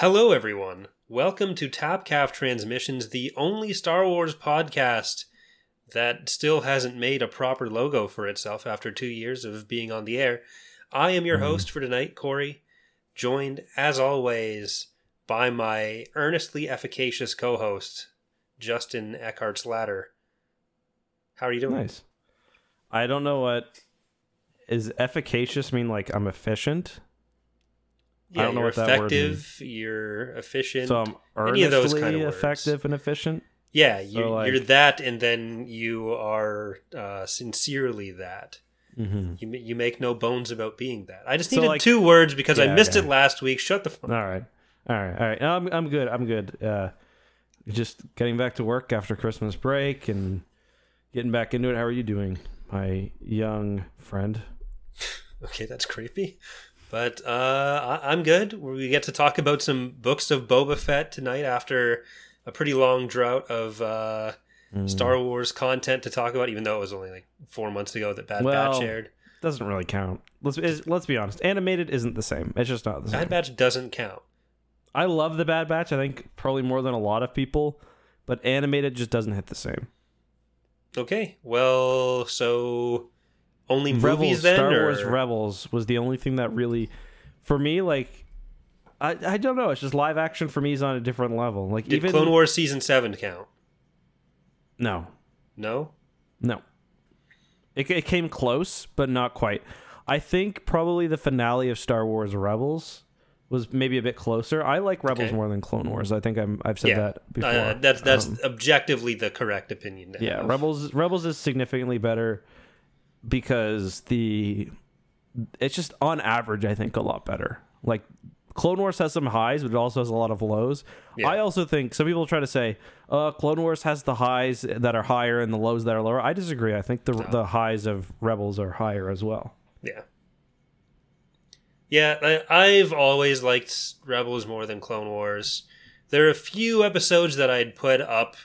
Hello, everyone. Welcome to Tapcalf Transmissions, the only Star Wars podcast that still hasn't made a proper logo for itself after two years of being on the air. I am your Mhm. host for tonight, Corey, joined, as always, by my earnestly efficacious co host, Justin Eckhart's Ladder. How are you doing? Nice. I don't know what is efficacious mean like I'm efficient. Yeah, I don't know you're what that word effective, you're efficient. So I'm Any earnestly of those kind of words. effective and efficient. Yeah, you, So, like- you're that, and then you are uh, sincerely that. Mm-hmm. You you make no bones about being that. I just So, needed like- two words because I missed okay. it last week. Shut the fuck. All right. All right. All right. No, I'm I'm good. I'm good. Uh just getting back to work after Christmas break and getting back into it. How are you doing, my young friend? Okay, that's creepy. But uh, I- I'm good. We get to talk about some books of Boba Fett tonight after a pretty long drought of uh, Mm. Star Wars content to talk about. Even though it was only like four months ago that Bad Well, Batch aired. doesn't really count. Let's is, let's be honest. Animated isn't the same. It's just not the same. Bad Batch doesn't count. I love the Bad Batch. I think probably more than a lot of people, but animated just doesn't hit the same. Okay, well, so only movies Rebels, then, Star or Wars Rebels was the only thing that really, for me, like, I I don't know. It's just live action for me is on a different level. Like did even Clone Wars season seven count? no, No. no, it it came close, but not quite. I think probably the finale of Star Wars Rebels was maybe a bit closer. I like Rebels Okay. more than Clone Wars. I think I'm I've said Yeah. that before. Uh, that's that's Um, objectively the correct opinion. to Yeah, have. Rebels Rebels is significantly better because the it's just on average I think a lot better. Like Clone Wars has some highs, but it also has a lot of lows. Yeah. I also think some people try to say, uh, Clone Wars has the highs that are higher and the lows that are lower. I disagree. I think the the highs of Rebels are higher as well. Yeah. Yeah, I, I've always liked Rebels more than Clone Wars. There are a few episodes that I'd put up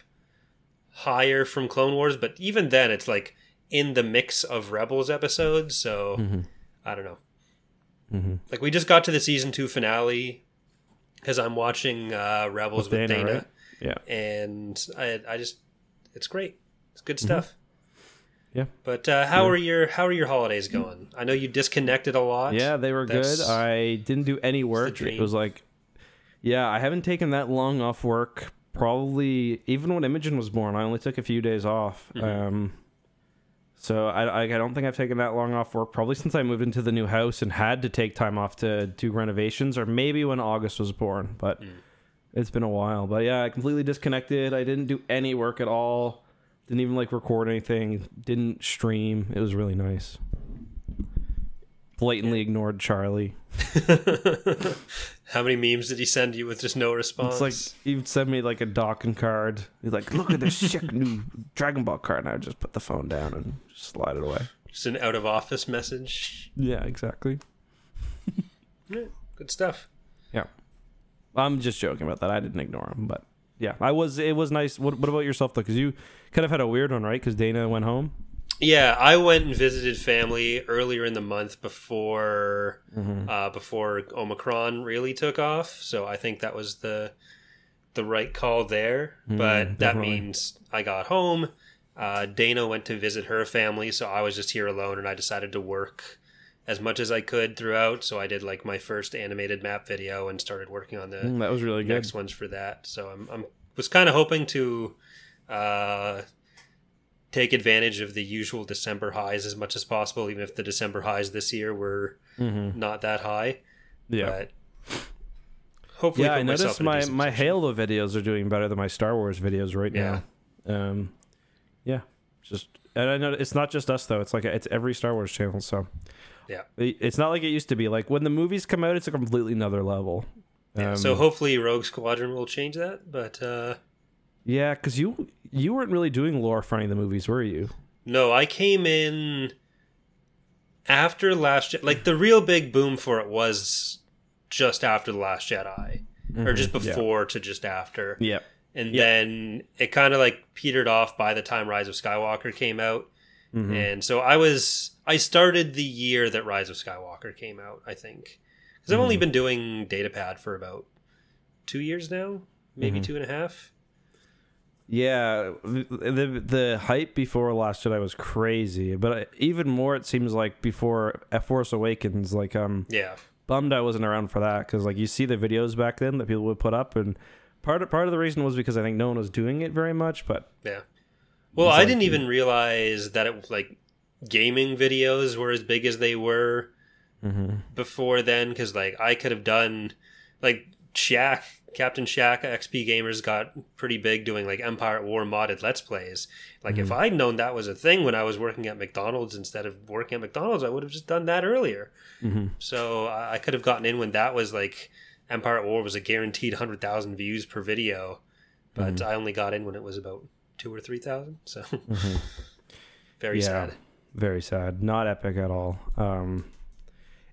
higher from Clone Wars, but even then, it's like in the mix of Rebels episodes. So Mm-hmm. I don't know. Mm-hmm. Like we just got to the season two finale because I'm watching uh, Rebels with, With Dana, Dana, right? Yeah. and I, I just it's great. It's good stuff. Mm-hmm. Yeah. But uh, how Yeah. are your how are your holidays going? I know you disconnected a lot. Yeah, they were That's- good. I didn't do any work. It was like, yeah, I haven't taken that long off work. Probably even when Imogen was born, I only took a few days off. Mhm. Um, so I, I don't think I've taken that long off work. Probably since I moved into the new house and had to take time off to do renovations, or maybe when August was born. But Mm. it's been a while. But yeah, I completely disconnected. I didn't do any work at all. Didn't even like record anything. Didn't stream. It was really nice. Blatantly ignored Charlie. How many memes did he send you with just no response? It's like he would send me like a docking card. He's like, "Look at this sick new Dragon Ball card," and I would just put the phone down and just slide it away. just an out of office message. Yeah, exactly. Yeah, good stuff. Yeah, I'm just joking about that. I didn't ignore him, but yeah, I was. It was nice. What, what about yourself though? Because you kind of had a weird one, right? Because Dana went home. Yeah, I went and visited family earlier in the month before Mm-hmm. uh, before Omicron really took off. So I think that was the the right call there. Mm, but that definitely. means I got home. Uh, Dana went to visit her family, so I was just here alone, and I decided to work as much as I could throughout. So I did like my first animated map video and started working on the Mm, that was really good. next ones for that. So I'm, I'm was kind of hoping to uh, take advantage of the usual December highs as much as possible, even if the December highs this year were Mm-hmm. not that high. Yeah. But hopefully, yeah, I noticed my my. Halo videos are doing better than my Star Wars videos right Yeah. now. Um, yeah, just and I know it's not just us though. It's like it's every Star Wars channel. So Yeah. It's not like it used to be. Like when the movies come out, it's a completely another level. Yeah, Um, so hopefully Rogue Squadron will change that. But uh, yeah, because you you weren't really doing lore for any of the movies, were you? no, I came in after Last Je- like the real big boom for it was just after the Last Jedi, or just Mhm, yeah. before to just after. Yeah. and then it kind of like petered off by the time Rise of Skywalker came out. Mhm. And so I was I started the year that Rise of Skywalker came out, I think. Cuz I've only Mhm. been doing Datapad for about two years now, maybe Mm-hmm. two and a half. Yeah, the, the hype before Last Jedi was crazy, but even more it seems like before F Force Awakens. Like um, Yeah, bummed I wasn't around for that because like you see the videos back then that people would put up, and part of, part of the reason was because I think no one was doing it very much. But yeah. Well, I like didn't even realize that it like gaming videos were as big as they were before then because like I could have done like Shaq, Captain Shaq, XP Gamers got pretty big doing like Empire at War modded Let's Plays. Like if I'd known that was a thing when I was working at McDonald's instead of working at McDonald's, I would have just done that earlier. Mhm. So I I could have gotten in when that was like Empire at War was a guaranteed hundred thousand views per video, but I only got in when it was about two or three thousand. So very Yeah. sad. very sad, not epic at all. Um,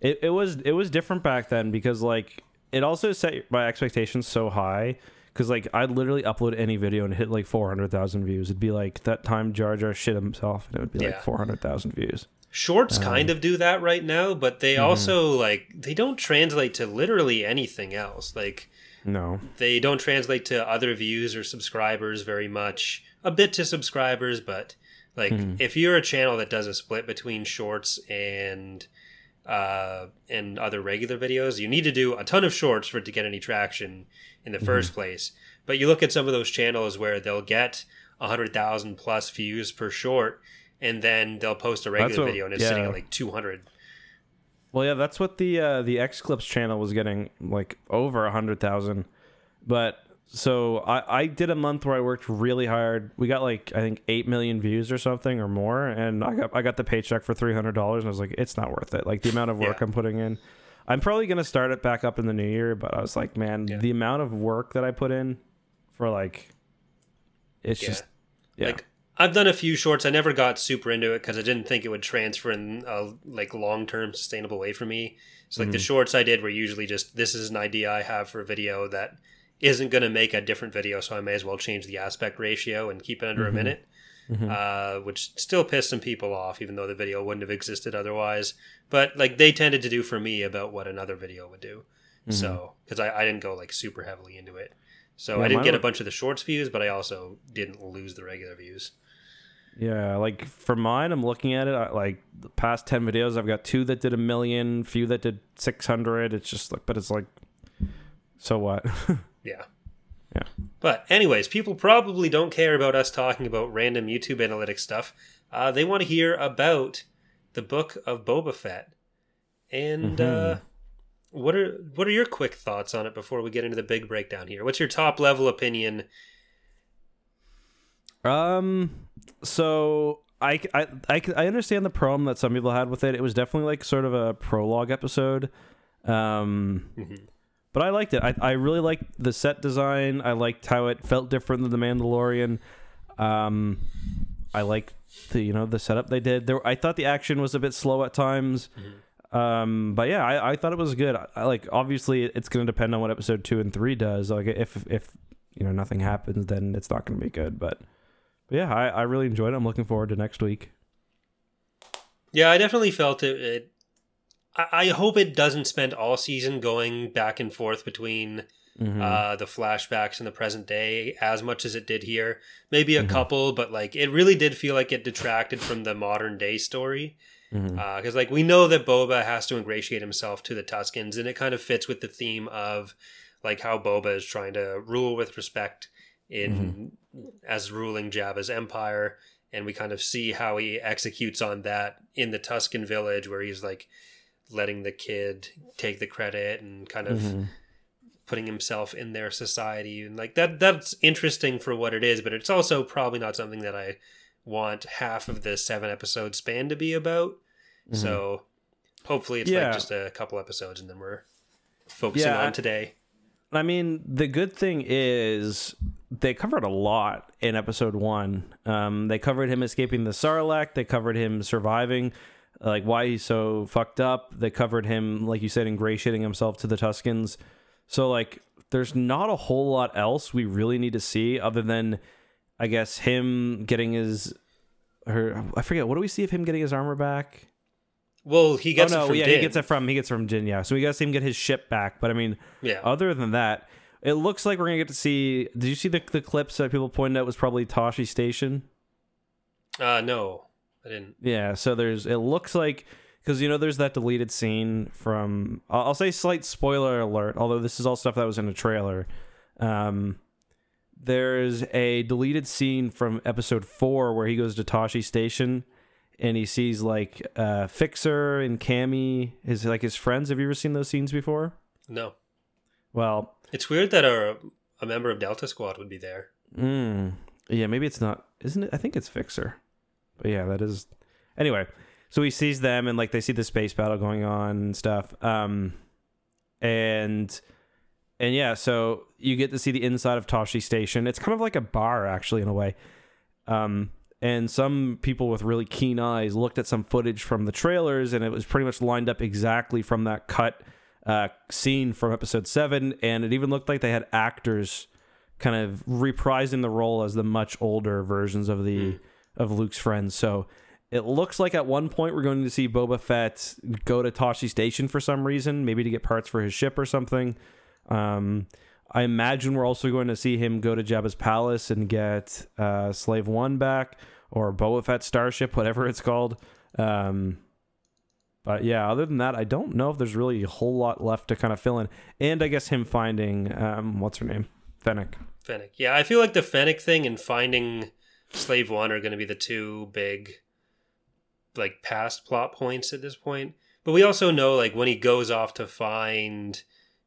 it it was it was different back then because like it also set my expectations so high. Because like I'd literally upload any video and hit like four hundred thousand views. It'd be like that time Jar Jar shit himself, and it would be Yeah. like four hundred thousand views. Shorts Um, kind of do that right now, but they mm-hmm. also like they don't translate to literally anything else. Like No, they don't translate to other views or subscribers very much. A bit to subscribers, but like Mm-hmm. if you're a channel that does a split between shorts and uh and other regular videos, you need to do a ton of shorts for it to get any traction in the Mm-hmm. first place. But you look at some of those channels where they'll get a hundred thousand plus views per short, and then they'll post a regular what- video and it's sitting at like two hundred. Well, yeah, that's what the uh, the X Clips channel was getting like over a hundred thousand. But so I I did a month where I worked really hard. We got like I think eight million views or something or more, and I got I got the paycheck for three hundred dollars, and I was like, it's not worth it. Like the amount of work Yeah. I'm putting in. I'm probably gonna start it back up in the new year, but I was like, man, Yeah. the amount of work that I put in for like, it's Yeah. just yeah. Like I've done a few shorts. I never got super into it because I didn't think it would transfer in a like long term sustainable way for me. So like the mm-hmm. shorts I did were usually just this is an idea I have for a video that isn't going to make a different video, so I may as well change the aspect ratio and keep it under a mm-hmm. minute. Mm-hmm. Uh, which still pissed some people off, even though the video wouldn't have existed otherwise. But like they tended to do for me about what another video would do. Mm-hmm. So because I, I didn't go like super heavily into it, so Yeah, I didn't get a bunch of the shorts views, but I also didn't lose the regular views. Yeah, like for mine, I'm looking at it. I, like the past ten videos, I've got two that did a million, few that did six hundred. It's just like, but it's like, so what? Yeah. Yeah. But anyways, people probably don't care about us talking about random YouTube analytics stuff. Uh, they want to hear about the book of Boba Fett. And uh, what are what are your quick thoughts on it before we get into the big breakdown here? What's your top level opinion? um, so I, I, I, I understand the problem that some people had with it. It was definitely like sort of a prologue episode. Um, but I liked it. I, I really liked the set design. I liked how it felt different than the Mandalorian. Um, I liked the you know the setup they did. There, I thought the action was a bit slow at times. Um, but yeah, I, I thought it was good. I, I like obviously it's going to depend on what episode two and three does. Like if if you know nothing happens, then it's not going to be good. But, but yeah, I, I really enjoyed it. I'm looking forward to next week. Yeah, I definitely felt it. it I, hope it doesn't spend all season going back and forth between mm-hmm. uh, the flashbacks and the present day as much as it did here. Maybe a mm-hmm. couple, but like it really did feel like it detracted from the modern day story. Mm-hmm. Uh, because like we know that Boba has to ingratiate himself to the Tuscans, and it kind of fits with the theme of like how Boba is trying to rule with respect in as ruling Jabba's empire, and we kind of see how he executes on that in the Tuscan village, where he's like letting the kid take the credit and kind of putting himself in their society and like that that's interesting for what it is but it's also probably not something that i want half of the seven episode span to be about so hopefully it's Yeah. like just a couple episodes and then we're focusing Yeah, on today I mean, the good thing is they covered a lot in episode one. Um, they covered him escaping the Sarlacc. They covered him surviving, like why he's so fucked up. They covered him, like you said, ingratiating himself to the Tuscans. So like, there's not a whole lot else we really need to see other than, I guess, him getting his. Her, I forget. What do we see of him getting his armor back? well he gets oh no, it from yeah, Din. he gets it from he gets it from Jin. Yeah, so we got to see him get his ship back. But I mean, yeah other than that, it looks like we're gonna get to see. Did you see the the clips that people pointed out was probably Tosche Station? Uh, no, I didn't. Yeah. So there's. It looks like because you know there's that deleted scene from. I'll, I'll say slight spoiler alert. Although this is all stuff that was in a trailer. Um, there's a deleted scene from episode four where he goes to Tosche Station and he sees like uh Fixer and Camie, his like his friends. Have you ever seen those scenes before? No, Well, it's weird that a a member of Delta Squad would be there. mm, yeah, maybe it's not, isn't it? I think it's Fixer. But yeah, that is. Anyway, so he sees them and like they see the space battle going on and stuff. Um, and and yeah, so you get to see the inside of Tosche Station. It's kind of like a bar, actually, in a way. Um, and some people with really keen eyes looked at some footage from the trailers, and it was pretty much lined up exactly from that cut uh, scene from episode seven. And it even looked like they had actors kind of reprising the role as the much older versions of the of Luke's friends. So it looks like at one point we're going to see Boba Fett go to Tosche Station for some reason, maybe to get parts for his ship or something. Um, I imagine we're also going to see him go to Jabba's palace and get uh, Slave One back or Boba Fett starship, whatever it's called. Um, but yeah, other than that, I don't know if there's really a whole lot left to kind of fill in. And I guess him finding um, what's her name, Fennec. Fennec. Yeah, I feel like the Fennec thing and finding Slave One are going to be the two big, like, past plot points at this point. But we also know, like, when he goes off to find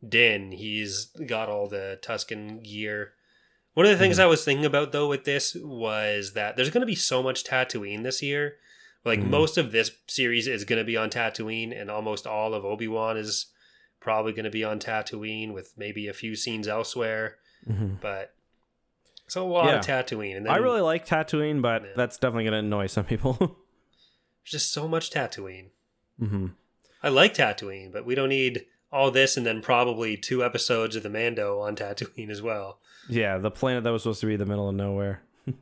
Din, he's got all the Tuscan gear. One of the things I was thinking about, though, with this was that there's going to be so much Tatooine this year. Like, Mhm. most of this series is going to be on Tatooine, and almost all of Obi Wan is probably going to be on Tatooine with maybe a few scenes elsewhere Mm-hmm. but it's a lot Yeah. of Tatooine, and then I really like Tatooine, but Yeah. that's definitely going to annoy some people. there's just so much Tatooine. mm-hmm. I like Tatooine, but we don't need all this and then probably two episodes of the Mando on Tatooine as well. Yeah, the planet that was supposed to be the middle of nowhere.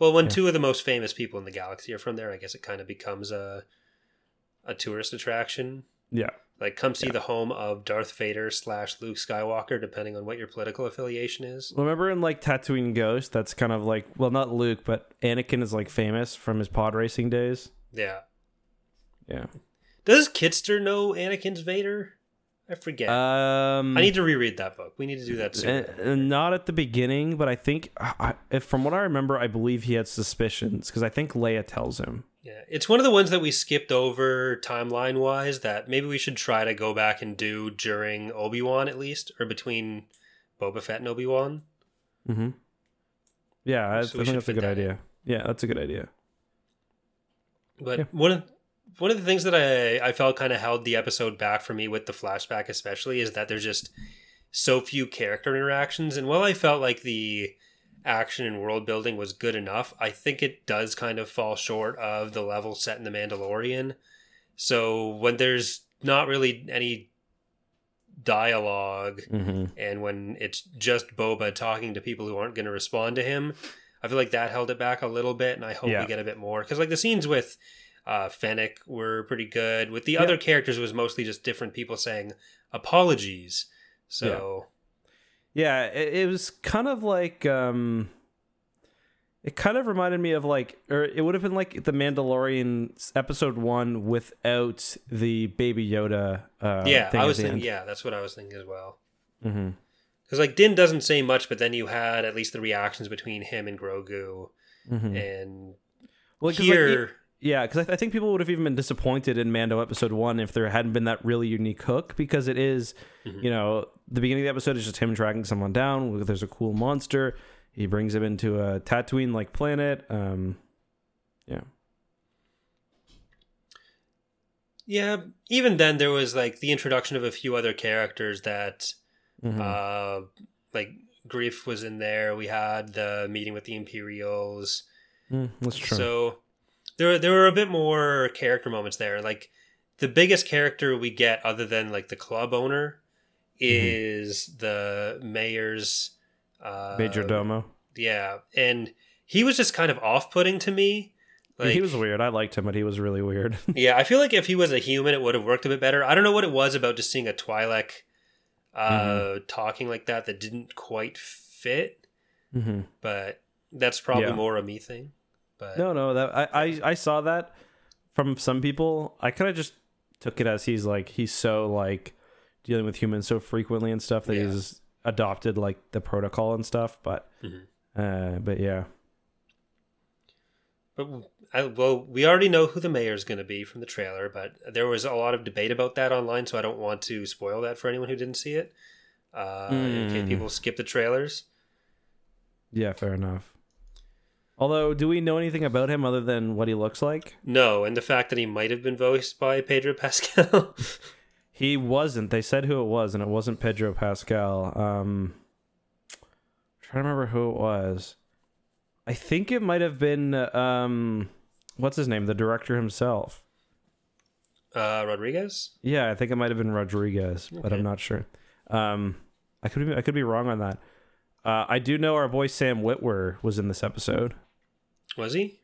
Well, when Yeah. two of the most famous people in the galaxy are from there, I guess it kind of becomes a a tourist attraction. Yeah. Like, come see the home of Darth Vader slash Luke Skywalker, depending on what your political affiliation is. Remember in like Tatooine Ghost, that's kind of like well, not Luke, but Anakin is like famous from his pod racing days. Yeah. Yeah. Does Kitster know Anakin's Vader? I forget. Um, I need to reread that book. We need to do that soon. and- and not at the beginning, but I think, I, if, from what I remember, I believe he had suspicions because I think Leia tells him. Yeah, it's one of the ones that we skipped over timeline wise that maybe we should try to go back and do during Obi Wan at least, or between Boba Fett and Obi Wan. Mm-hmm. Yeah, I, I So we think that's a good that idea. Yeah, that's a good idea. But Yeah. one of one of the things that I I felt kind of held the episode back for me with the flashback especially is that there's just so few character interactions, and while I felt like the action and world building was good enough, I think it does kind of fall short of the level set in the Mandalorian. So when there's not really any dialogue Mm-hmm. and when it's just Boba talking to people who aren't going to respond to him, I feel like that held it back a little bit, and I hope Yeah. we get a bit more because like the scenes with uh, Fennec were pretty good. With the Yeah. other characters, it was mostly just different people saying apologies. So Yeah, it, it was kind of like um it kind of reminded me of like or it would have been like the Mandalorian episode 1 without the baby Yoda uh yeah, I was thinking. Yeah, that's what I was thinking as well. Mm-hmm. Because like Din doesn't say much, but then you had at least the reactions between him and Grogu, Mm-hmm. and Well, 'cause, like, here. Yeah, because I, th- I think people would have even been disappointed in Mando episode one if there hadn't been that really unique hook because it is, Mhm. you know, the beginning of the episode is just him tracking someone down. There's a cool monster. He brings him into a Tatooine like planet. Um, yeah. yeah, even then there was like the introduction of a few other characters that Mhm. Uh, like Greef was in there. We had the meeting with the Imperials. Mm, that's true. So there there were a bit more character moments there. Like the biggest character we get, other than like the club owner, is the mayor's uh, Major Domo. Yeah, and he was just kind of off putting to me. Like he was weird. I liked him, but he was really weird. yeah, I feel like if he was a human, it would have worked a bit better. I don't know what it was about just seeing a Twi'lek uh, Mm-hmm. talking like that that didn't quite fit. Mm-hmm. But that's probably Yeah. more a me thing. But No, no, that I, I I saw that from some people. I kind of just took it as he's like he's so like dealing with humans so frequently and stuff that Yeah. he's adopted like the protocol and stuff. But Mhm. uh, but yeah, But I, well, we already know who the mayor is going to be from the trailer, but there was a lot of debate about that online, so I don't want to spoil that for anyone who didn't see it. Uh, In case Mm. people skip the trailers. yeah, fair enough. Although, do we know anything about him other than what he looks like? No, and the fact that he might have been voiced by Pedro Pascal. He wasn't. They said who it was, and it wasn't Pedro Pascal. Um, trying to remember who it was. I think it might have been um, what's his name, the director himself. uh, Rodriguez? Yeah, I think it might have been Rodriguez, but I'm not sure. Um, I could be I could be wrong on that. Uh, I do know our boy Sam Witwer was in this episode. Was he?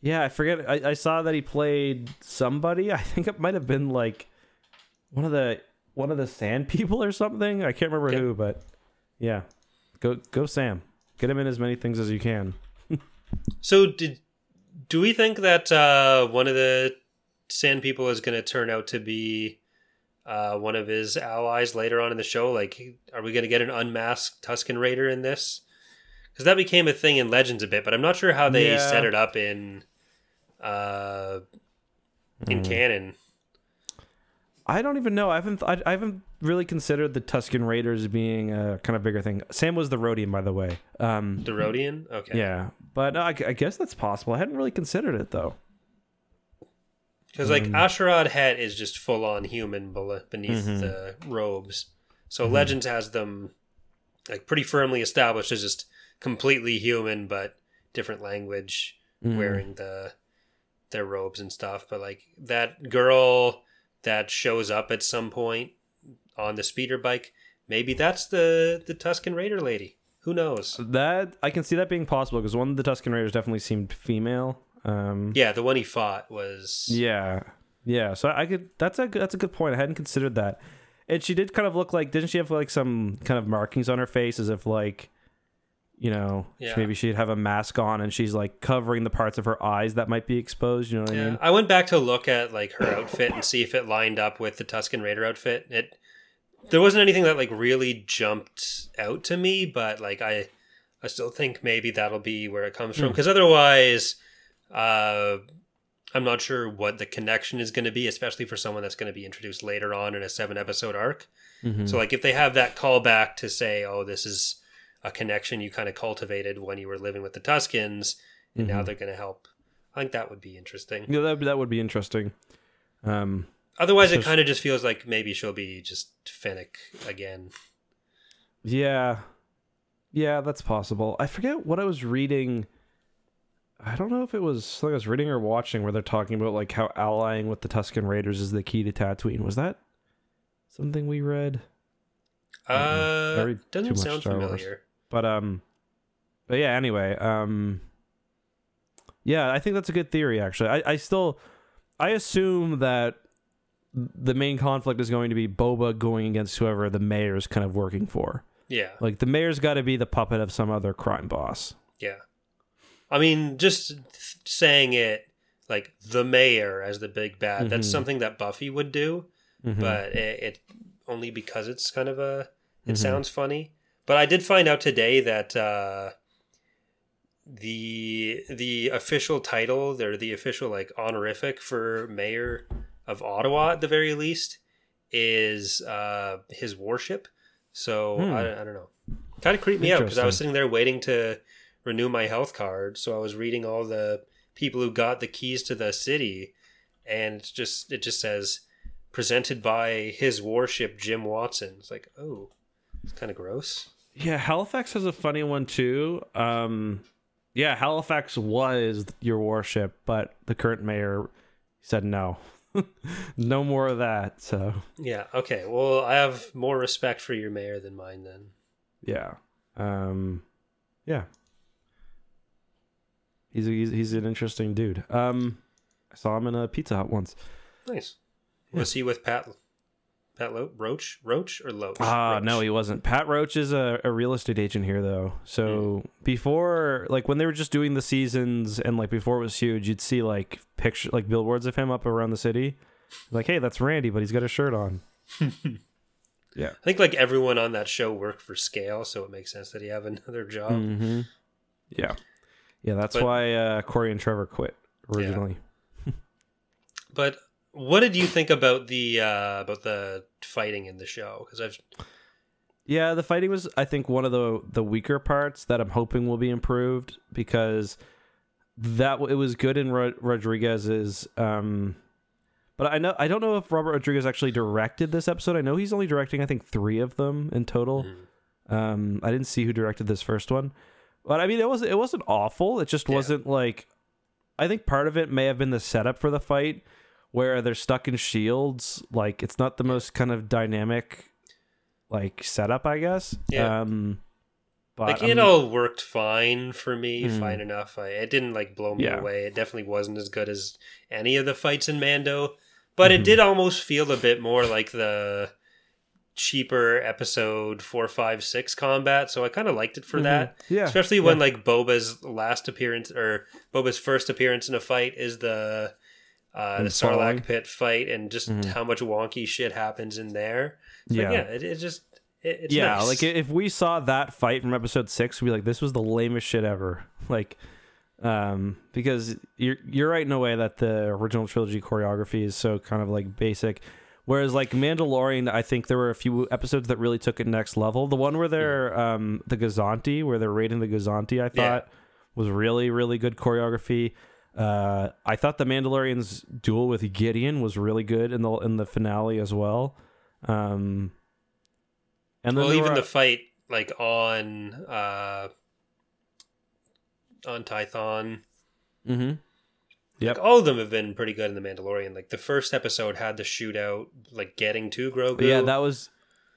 Yeah, I forget. I, I saw that he played somebody. I think it might have been like one of the one of the Sand People or something. I can't remember Okay. who, but yeah, go go Sam. Get him in as many things as you can. So did do we think that uh, one of the Sand People is going to turn out to be uh, one of his allies later on in the show? Like, are we going to get an unmasked Tuscan Raider in this? Because that became a thing in Legends a bit, but I'm not sure how they Yeah. set it up in uh, in Mm. canon. I don't even know. I haven't I, I haven't really considered the Tuscan Raiders being a kind of bigger thing. Sam was the Rodian, by the way. Um, The Rodian? Okay. yeah, but no, I, I guess that's possible. I hadn't really considered it though. Because, like, Um, A'Sharad Hett is just full on human bele- beneath Mhm. the robes. So Mhm. Legends has them, like, pretty firmly established as just completely human, but different language, Mhm. wearing the their robes and stuff. But, like, that girl that shows up at some point on the speeder bike, maybe that's the, the Tuscan Raider lady. Who knows? That I can see that being possible because one of the Tuscan Raiders definitely seemed female. Um, Yeah, the one he fought was. yeah, yeah. So I could. That's a that's a good point. I hadn't considered that. And she did kind of look like. Didn't she have like some kind of markings on her face, as if like, you know, Yeah. maybe she'd have a mask on and she's like covering the parts of her eyes that might be exposed. You know what I mean? I went back to look at like her outfit and see if it lined up with the Tuscan Raider outfit. It there wasn't anything that like really jumped out to me, but like I I still think maybe that'll be where it comes from Hmm. because otherwise uh I'm not sure what the connection is going to be, especially for someone that's going to be introduced later on in a seven episode arc. Mhm. So like if they have that callback to say, oh, this is a connection you kind of cultivated when you were living with the Tuscans, and now Mhm. they're going to help. I think that would be interesting. yeah, that that would be interesting. Um, Otherwise, it kind of just feels like maybe she'll be just Fennec again. Yeah. Yeah, that's possible. I forget what I was reading. I don't know if it was something I was reading or watching where they're talking about like how allying with the Tuscan Raiders is the key to Tatooine. Was that something we read? Uh, doesn't sound familiar. But um but yeah, anyway, um yeah, I think that's a good theory actually. I, I still I assume that the main conflict is going to be Boba going against whoever the mayor is kind of working for. Yeah, Like the mayor's got to be the puppet of some other crime boss. yeah. I mean, just th- saying it like the mayor as the big bad. That's Mhm. something that Buffy would do, Mhm. but it, it only because it's kind of a. It Mhm. sounds funny, but I did find out today that uh, the the official title, they're the official like honorific for mayor of Ottawa at the very least is uh, his worship. So Hmm. I, I don't know. Kind of creeped me out because I was sitting there waiting to renew my health card. So I was reading all the people who got the keys to the city, and just it just says presented by his worship Jim Watson. It's like oh, it's kind of gross. Yeah, Halifax has a funny one too. Um, yeah, Halifax was your warship, but the current mayor said no, no more of that. So Yeah. Okay. Well, I have more respect for your mayor than mine then. yeah, um, yeah, he's a, he's he's an interesting dude. Um, I saw him in a Pizza Hut once. Nice. Was he with Pat Pat Lo- Roach, Roach or Loach? Ah, Roach. no, he wasn't. Pat Roach is a, a real estate agent here, though. So before, like when they were just doing the seasons, and like before it was huge, you'd see like picture, like billboards of him up around the city. Like, hey, that's Randy, but he's got a shirt on. yeah. I think like everyone on that show worked for Scale, so it makes sense that he have another job. hmm Yeah. Yeah, that's But- why uh, Corey and Trevor quit originally. But what did you think about the uh, about the fighting in the show? Because I've Yeah, the fighting was, I think, one of the the weaker parts that I'm hoping will be improved because that it was good in Rod- Rodriguez's. Um, but I know I don't know if Robert Rodriguez actually directed this episode. I know he's only directing, I think, three of them in total. Mhm. Um, I didn't see who directed this first one, but I mean, it was it wasn't awful. It just Yeah. wasn't like. I think part of it may have been the setup for the fight, where they're stuck in shields. Like it's not the most kind of dynamic, like setup, I guess. Yeah. Um, but like I'm- it all worked fine for me, Mhm. fine enough. I, it didn't like blow me Yeah. away. It definitely wasn't as good as any of the fights in Mando, but Mhm. it did almost feel a bit more like the cheaper episode four, five, six combat. So I kind of liked it for Mhm. that. Yeah. Especially when like Boba's last appearance or Boba's first appearance in a fight is the uh, the Falling. Sarlacc pit fight, and just Mhm. how much wonky shit happens in there. It's like, Yeah. yeah, it, it just it, it's yeah, nice. like if we saw that fight from episode six, we'd be like, "This was the lamest shit ever." Like, um, because you're you're right in a way that the original trilogy choreography is so kind of like basic, whereas like Mandalorian, I think there were a few episodes that really took it next level. The one where they're um the Gozanti, where they're raiding the Gozanti, I Yeah. thought was really really good choreography. Uh, I thought the Mandalorian's duel with Gideon was really good in the in the finale as well. Um, and then well, even were- the fight like on uh on Tython, Mm-hmm. Yep. like all of them have been pretty good in the Mandalorian. Like the first episode had the shootout, like getting to Grogu. Yeah, that was.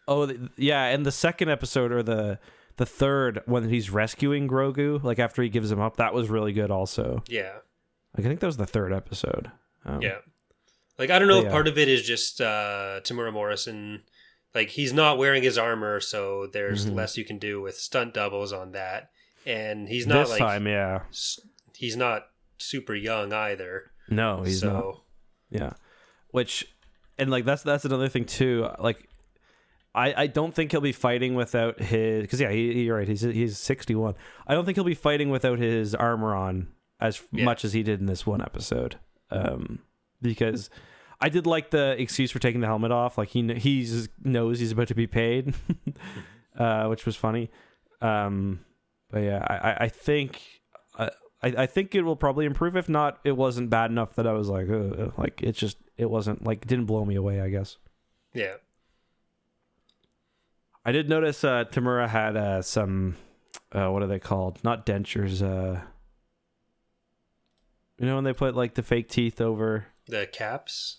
Oh, th- yeah, and the second episode or the the third when he's rescuing Grogu, like after he gives him up, that was really good. Also, yeah, like I think that was the third episode. Um, yeah. Like I don't know if yeah. part of it is just uh Temuera Morrison. Like he's not wearing his armor, so there's Mhm. less you can do with stunt doubles on that. And he's not this like time, yeah, he's not super young either. no, he's so not. Yeah, which and like that's that's another thing too. Like, I I don't think he'll be fighting without his because yeah, he, you're right. He's he's 61. I don't think he'll be fighting without his armor on as Yeah. much as he did in this one episode. Um, because I did like the excuse for taking the helmet off. Like he he knows he's about to be paid, uh, which was funny. Um, but yeah, I I, think. I, I think it will probably improve. If not, it wasn't bad enough that I was like, Ugh. like it just it wasn't like it didn't blow me away. I guess yeah. I did notice uh, Temuera had uh, some uh, what are they called? Not dentures. Uh, you know when they put like the fake teeth over. The caps.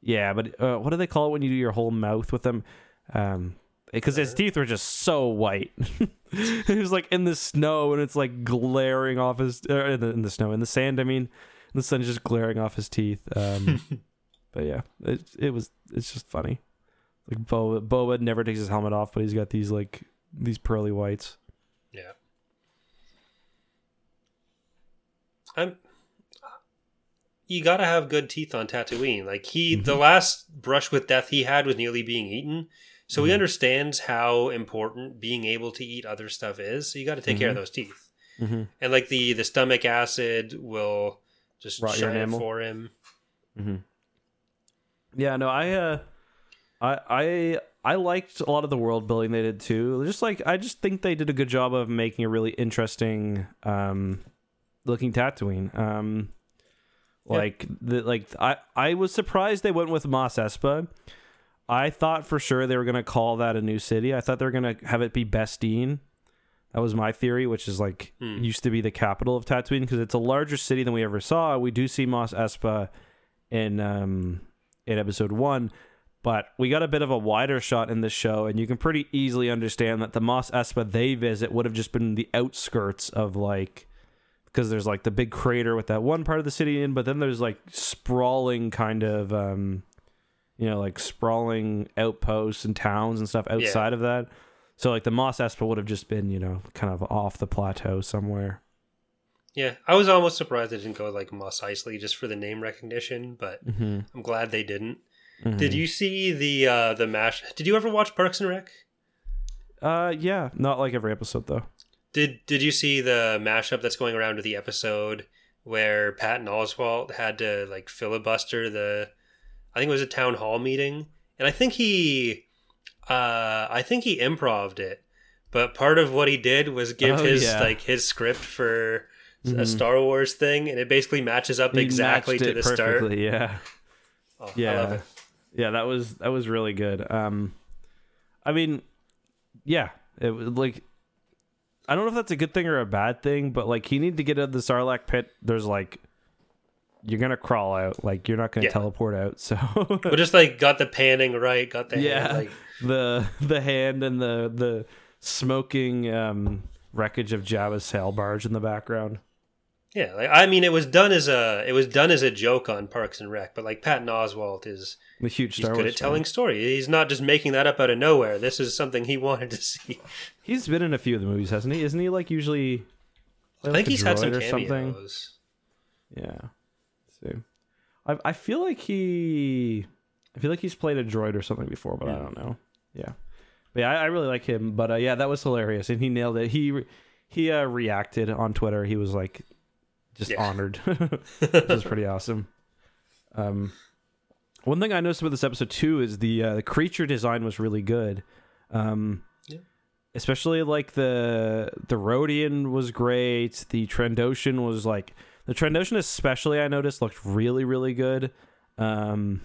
Yeah, but uh, what do they call it when you do your whole mouth with them? Um, because his Uh. teeth were just so white. he was like in the snow, and it's like glaring off his er, in, the, in the snow in the sand. I mean, the sun's just glaring off his teeth. Um, but yeah, it it was it's just funny. Like Boba, Boba never takes his helmet off, but he's got these like these pearly whites. Yeah. I'm you gotta have good teeth on Tatooine. Like he the Mm-hmm. last brush with death he had was nearly being eaten. So he Mhm. understands how important being able to eat other stuff is. So you gotta take care of Mhm. those teeth. Mm-hmm. And like the the stomach acid will just Rot shine it for him. Mm-hmm. Yeah, no, I, uh, I, I, I liked a lot of the world building they did too. Just like I just think they did a good job of making a really interesting, um, looking Tatooine. Um, Like the like I, I was surprised they went with Mos Espa. I thought for sure they were gonna call that a new city. I thought they were gonna have it be Bestine. That was my theory, which is like Hmm. used to be the capital of Tatooine because it's a larger city than we ever saw. We do see Mos Espa in um in episode one, but we got a bit of a wider shot in this show, and you can pretty easily understand that the Mos Espa they visit would have just been the outskirts of like because there's like the big crater with that one part of the city in, but then there's like sprawling kind of um you know, like sprawling outposts and towns and stuff outside of that. So like the Mos Espa would have just been, you know, kind of off the plateau somewhere. Yeah, I was almost surprised they didn't go like Mos Eisley just for the name recognition, but Mm-hmm. I'm glad they didn't. Did you see the uh the mash? Did you ever watch Parks and Rec? Uh, yeah, not like every episode though. Did Did you see the mashup that's going around with the episode where Patton Oswalt had to like filibuster the? I think it was a town hall meeting, and I think he, uh, I think he improved it. But part of what he did was give Oh, his yeah. like his script for a Mhm. Star Wars thing, and it basically matches up He exactly to the start. Yeah. Oh, Yeah. Yeah, that was that was really good. Um, I mean, yeah, it was like I don't know if that's a good thing or a bad thing, but like you need to get out of the Sarlacc pit. There's like you're gonna crawl out, like you're not gonna Yeah. teleport out. So But just like got the panning right, got the hand, yeah, like the the hand and the the smoking um, wreckage of Jabba's sail barge in the background. Yeah, like I mean, it was done as a it was done as a joke on Parks and Rec, but like Patton Oswalt is The huge he's Star good Wars at fan. telling story. He's not just making that up out of nowhere. This is something he wanted to see. He's been in a few of the movies, hasn't he? Isn't he like usually? I like think he's had some or something? cameos. Yeah. Let's see. I I feel like he I feel like he's played a droid or something before, but I don't know. Yeah. But yeah, I, I really like him. But uh, yeah, that was hilarious, and he nailed it. He he uh, reacted on Twitter. He was like just Yeah. honored, which is pretty awesome. Um, one thing I noticed about this episode too is the uh, the creature design was really good. Um, Yeah. especially like the the Rodian was great. The Trandoshan was like the Trandoshan, especially I noticed looked really really good. Um,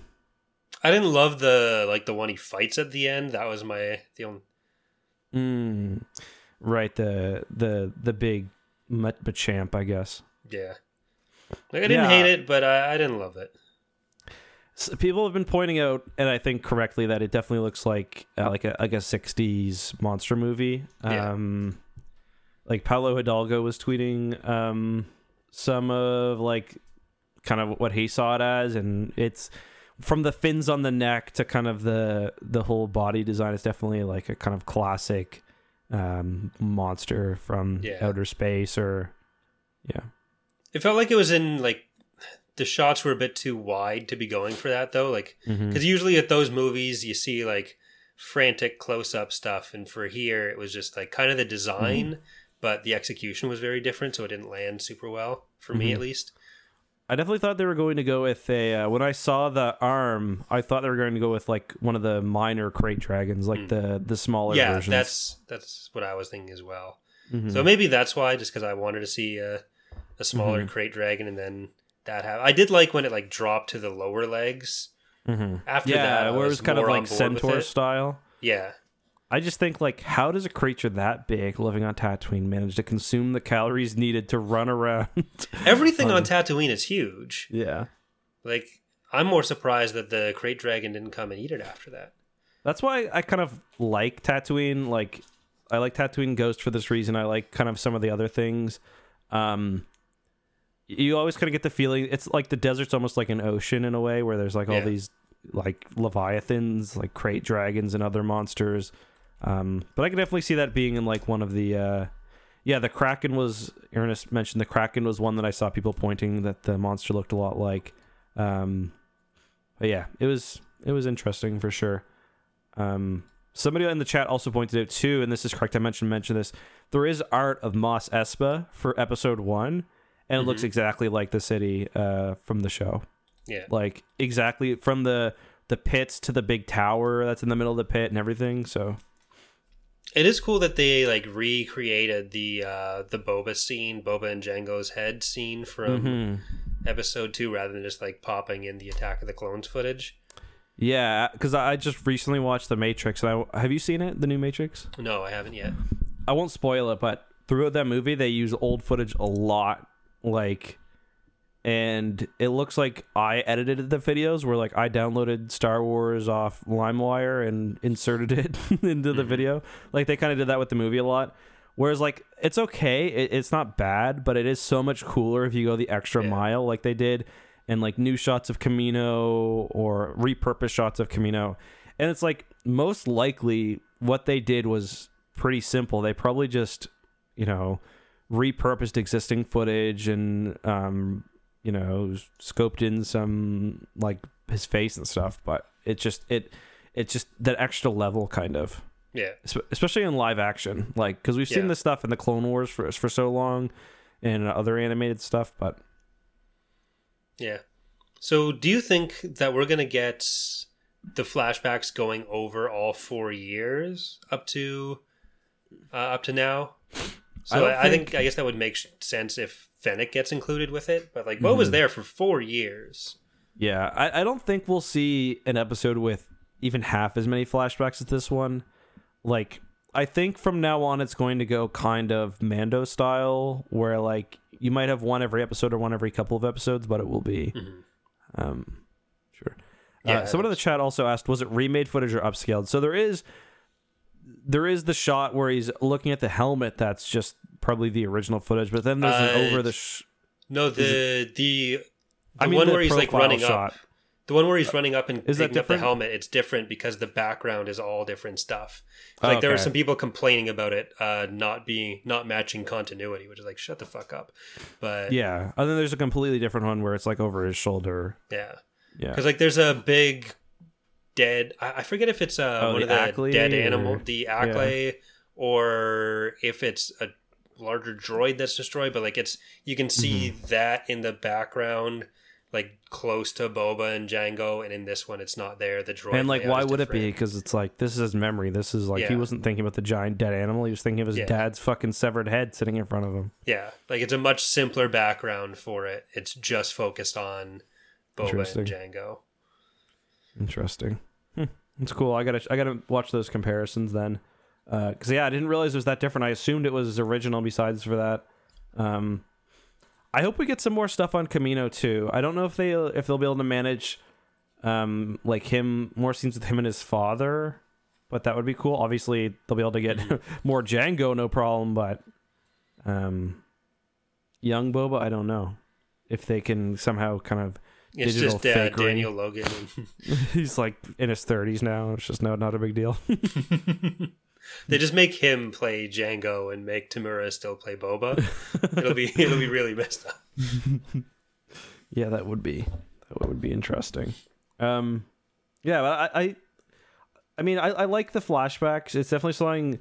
I didn't love the like the one he fights at the end. That was my the only. mm, right, the the the big Machamp, I guess. Yeah, like I didn't Yeah. hate it, but I, I didn't love it. S people have been pointing out, and I think correctly, that it definitely looks like uh, like a like a '60s monster movie. Yeah. Um, like Pablo Hidalgo was tweeting um, some of like kind of what he saw it as, and it's from the fins on the neck to kind of the the whole body design. It's definitely like a kind of classic um, monster from Yeah. outer space, or yeah. It felt like it was in like the shots were a bit too wide to be going for that though. Like because usually at those movies you see like frantic close-up stuff and for here it was just like kind of the design Mm-hmm. but the execution was very different so it didn't land super well for me Mhm. at least I definitely thought they were going to go with a. Uh, when I saw the arm, I thought they were going to go with like one of the minor krayt dragons, like Mm. the the smaller yeah versions. that's that's what i was thinking as well Mhm. so maybe that's why just because i wanted to see a, a smaller Mhm. krayt dragon and then that happened i did like when it like dropped to the lower legs Mhm. after yeah, that where it was kind of on like centaur style. yeah I just think like, how does a creature that big living on Tatooine manage to consume the calories needed to run around? everything on Um, tatooine is huge yeah, like i'm more surprised that the krayt dragon didn't come and eat it after that that's why I kind of like Tatooine. Like, I like Tatooine Ghost for this reason. I like kind of some of the other things. Um, you always kind of get the feeling it's like the desert's almost like an ocean in a way, where there's like all Yeah. these like leviathans, like krayt dragons, and other monsters. Um, but I can definitely see that being in like one of the. Uh, yeah, the Kraken was. Ernest mentioned the Kraken was one that I saw people pointing that the monster looked a lot like. Um, but yeah, it was it was interesting for sure. Um, somebody in the chat also pointed out too, and this is correct. I mentioned mentioned this. There is art of Mos Espa for episode one, and it looks Mhm. exactly like the city uh, from the show. yeah Like exactly from the the pits to the big tower that's in the middle of the pit and everything. So It is cool that they like recreated the uh the Boba scene, Boba and Jango's head scene from Mhm. episode two, rather than just like popping in the Attack of the Clones footage. yeah, because I I just recently watched the Matrix. And I, have you seen it, the new Matrix? No, I haven't yet. I won't spoil it, but throughout that movie, they use old footage a lot. Like, and it looks like I edited the videos where like I downloaded Star Wars off LimeWire and inserted it into the Mhm. video. Like they kind of did that with the movie a lot. Whereas like it's okay, it, it's not bad, but it is so much cooler if you go the extra Yeah. mile like they did. and like new shots of Camino or repurposed shots of Camino. And it's like most likely what they did was pretty simple. They probably just, you know, repurposed existing footage and um, you know, scoped in some like his face and stuff, but it just it it's just that extra level kind of. Yeah. Especially in live action. Like cuz we've seen Yeah. this stuff in the Clone Wars for for so long and other animated stuff, but Yeah. So, do you think that we're gonna get the flashbacks going over all four years up to uh, up to now? So, I, I think think- I guess that would make sense if Fennec gets included with it. But like, Bo was there for four years. Yeah, I, I don't think we'll see an episode with even half as many flashbacks as this one. Like, I think from now on it's going to go kind of Mando style, where like you might have one every episode or one every couple of episodes, but it will be, um, sure. Yeah, uh, someone in the chat also asked, was it remade footage or upscaled? So there is, there is the shot where he's looking at the helmet. That's just probably the original footage, but then there's Uh, an over the. Sh- No, the the the I mean, one the where he's like running shot. up. The one where he's running up and Is picking up the helmet, it's different because the background is all different stuff. Like there were Okay. some people complaining about it uh, not being not matching continuity, which is like shut the fuck up. But Yeah, and then there's a completely different one where it's like over his shoulder. yeah, Yeah, because like there's a big dead. I, I forget if it's uh, Oh, one of the Acklay dead animal, or- the Acklay, or if it's a larger droid that's destroyed. But like it's you can see Mm-hmm. that in the background. Like close to Boba and Jango, and in this one, it's not there. The droid and like, why would it be? Because it's like this is his memory. This is like he wasn't thinking about the giant dead animal. He was thinking of his Yeah. dad's fucking severed head sitting in front of him. Yeah, like it's a much simpler background for it. It's just focused on Boba and Jango. Interesting. Hmm. It's cool. I gotta I gotta watch those comparisons then. Because yeah, I didn't realize it was that different. I assumed it was original. Besides for that, um, I hope we get some more stuff on Kamino too. I don't know if they if they'll be able to manage, um, like him more scenes with him and his father, but that would be cool. Obviously, they'll be able to get more Jango, no problem. But, um, young Boba, I don't know if they can somehow kind of It's Digital just uh, fakery. Daniel Logan. he's like in his 30s now. It's just no, not a big deal. they just make him play Jango and make Temuera still play Boba. it'll be it'll be really messed up. yeah, that would be that would be interesting. Um, yeah, but I, I, I mean, I, I like the flashbacks. It's definitely something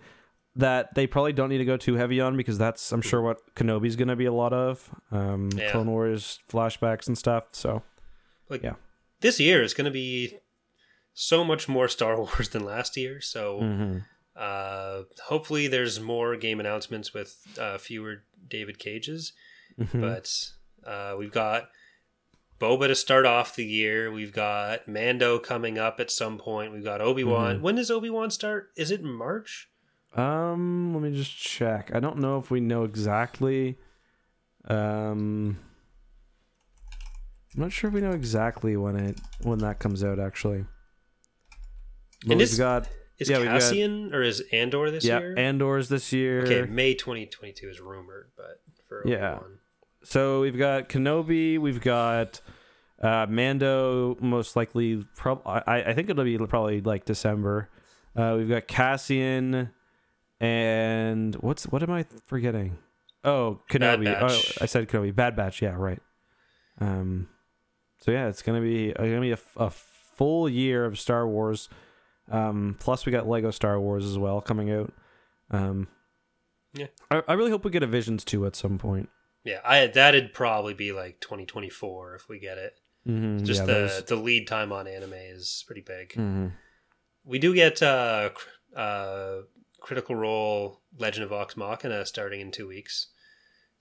that they probably don't need to go too heavy on because that's I'm sure what Kenobi's going to be a lot of. Um, Yeah. Clone Wars flashbacks and stuff. So Like Yeah. this year is going to be so much more Star Wars than last year. So mhm. uh, hopefully there's more game announcements with uh, fewer David Cages. Mhm. But uh, we've got Boba to start off the year. We've got Mando coming up at some point. We've got Obi Wan. Mm-hmm. When does Obi Wan start? Is it March? Um, let me just check. I don't know if we know exactly. Um, I'm not sure if we know exactly when it when that comes out. Actually, but And we've is- got Is Yeah, we've got- Cassian or is Andor this yeah year? Yeah, Andor's this year. okay, May 2022 is rumored, but for Yeah. So we've got Kenobi. We've got uh, Mando. Most likely, prob- I I think it'll be probably like December. Uh, we've got Cassian, and what's what am I forgetting? Oh, Kenobi. Oh. I said Kenobi. Bad Batch. Yeah, right. Um, so yeah, it's gonna be uh, gonna be a, a full year of Star Wars. Um, plus we got Lego Star Wars as well coming out. Um, Yeah. I, I really hope we get a Visions 2 at some point. Yeah, I that'd probably be like 2024 if we get it. Mm-hmm. Just yeah, the those- the lead time on anime is pretty big. Mm-hmm. We do get uh, uh, Critical Role Legend of Vox Machina starting in two weeks.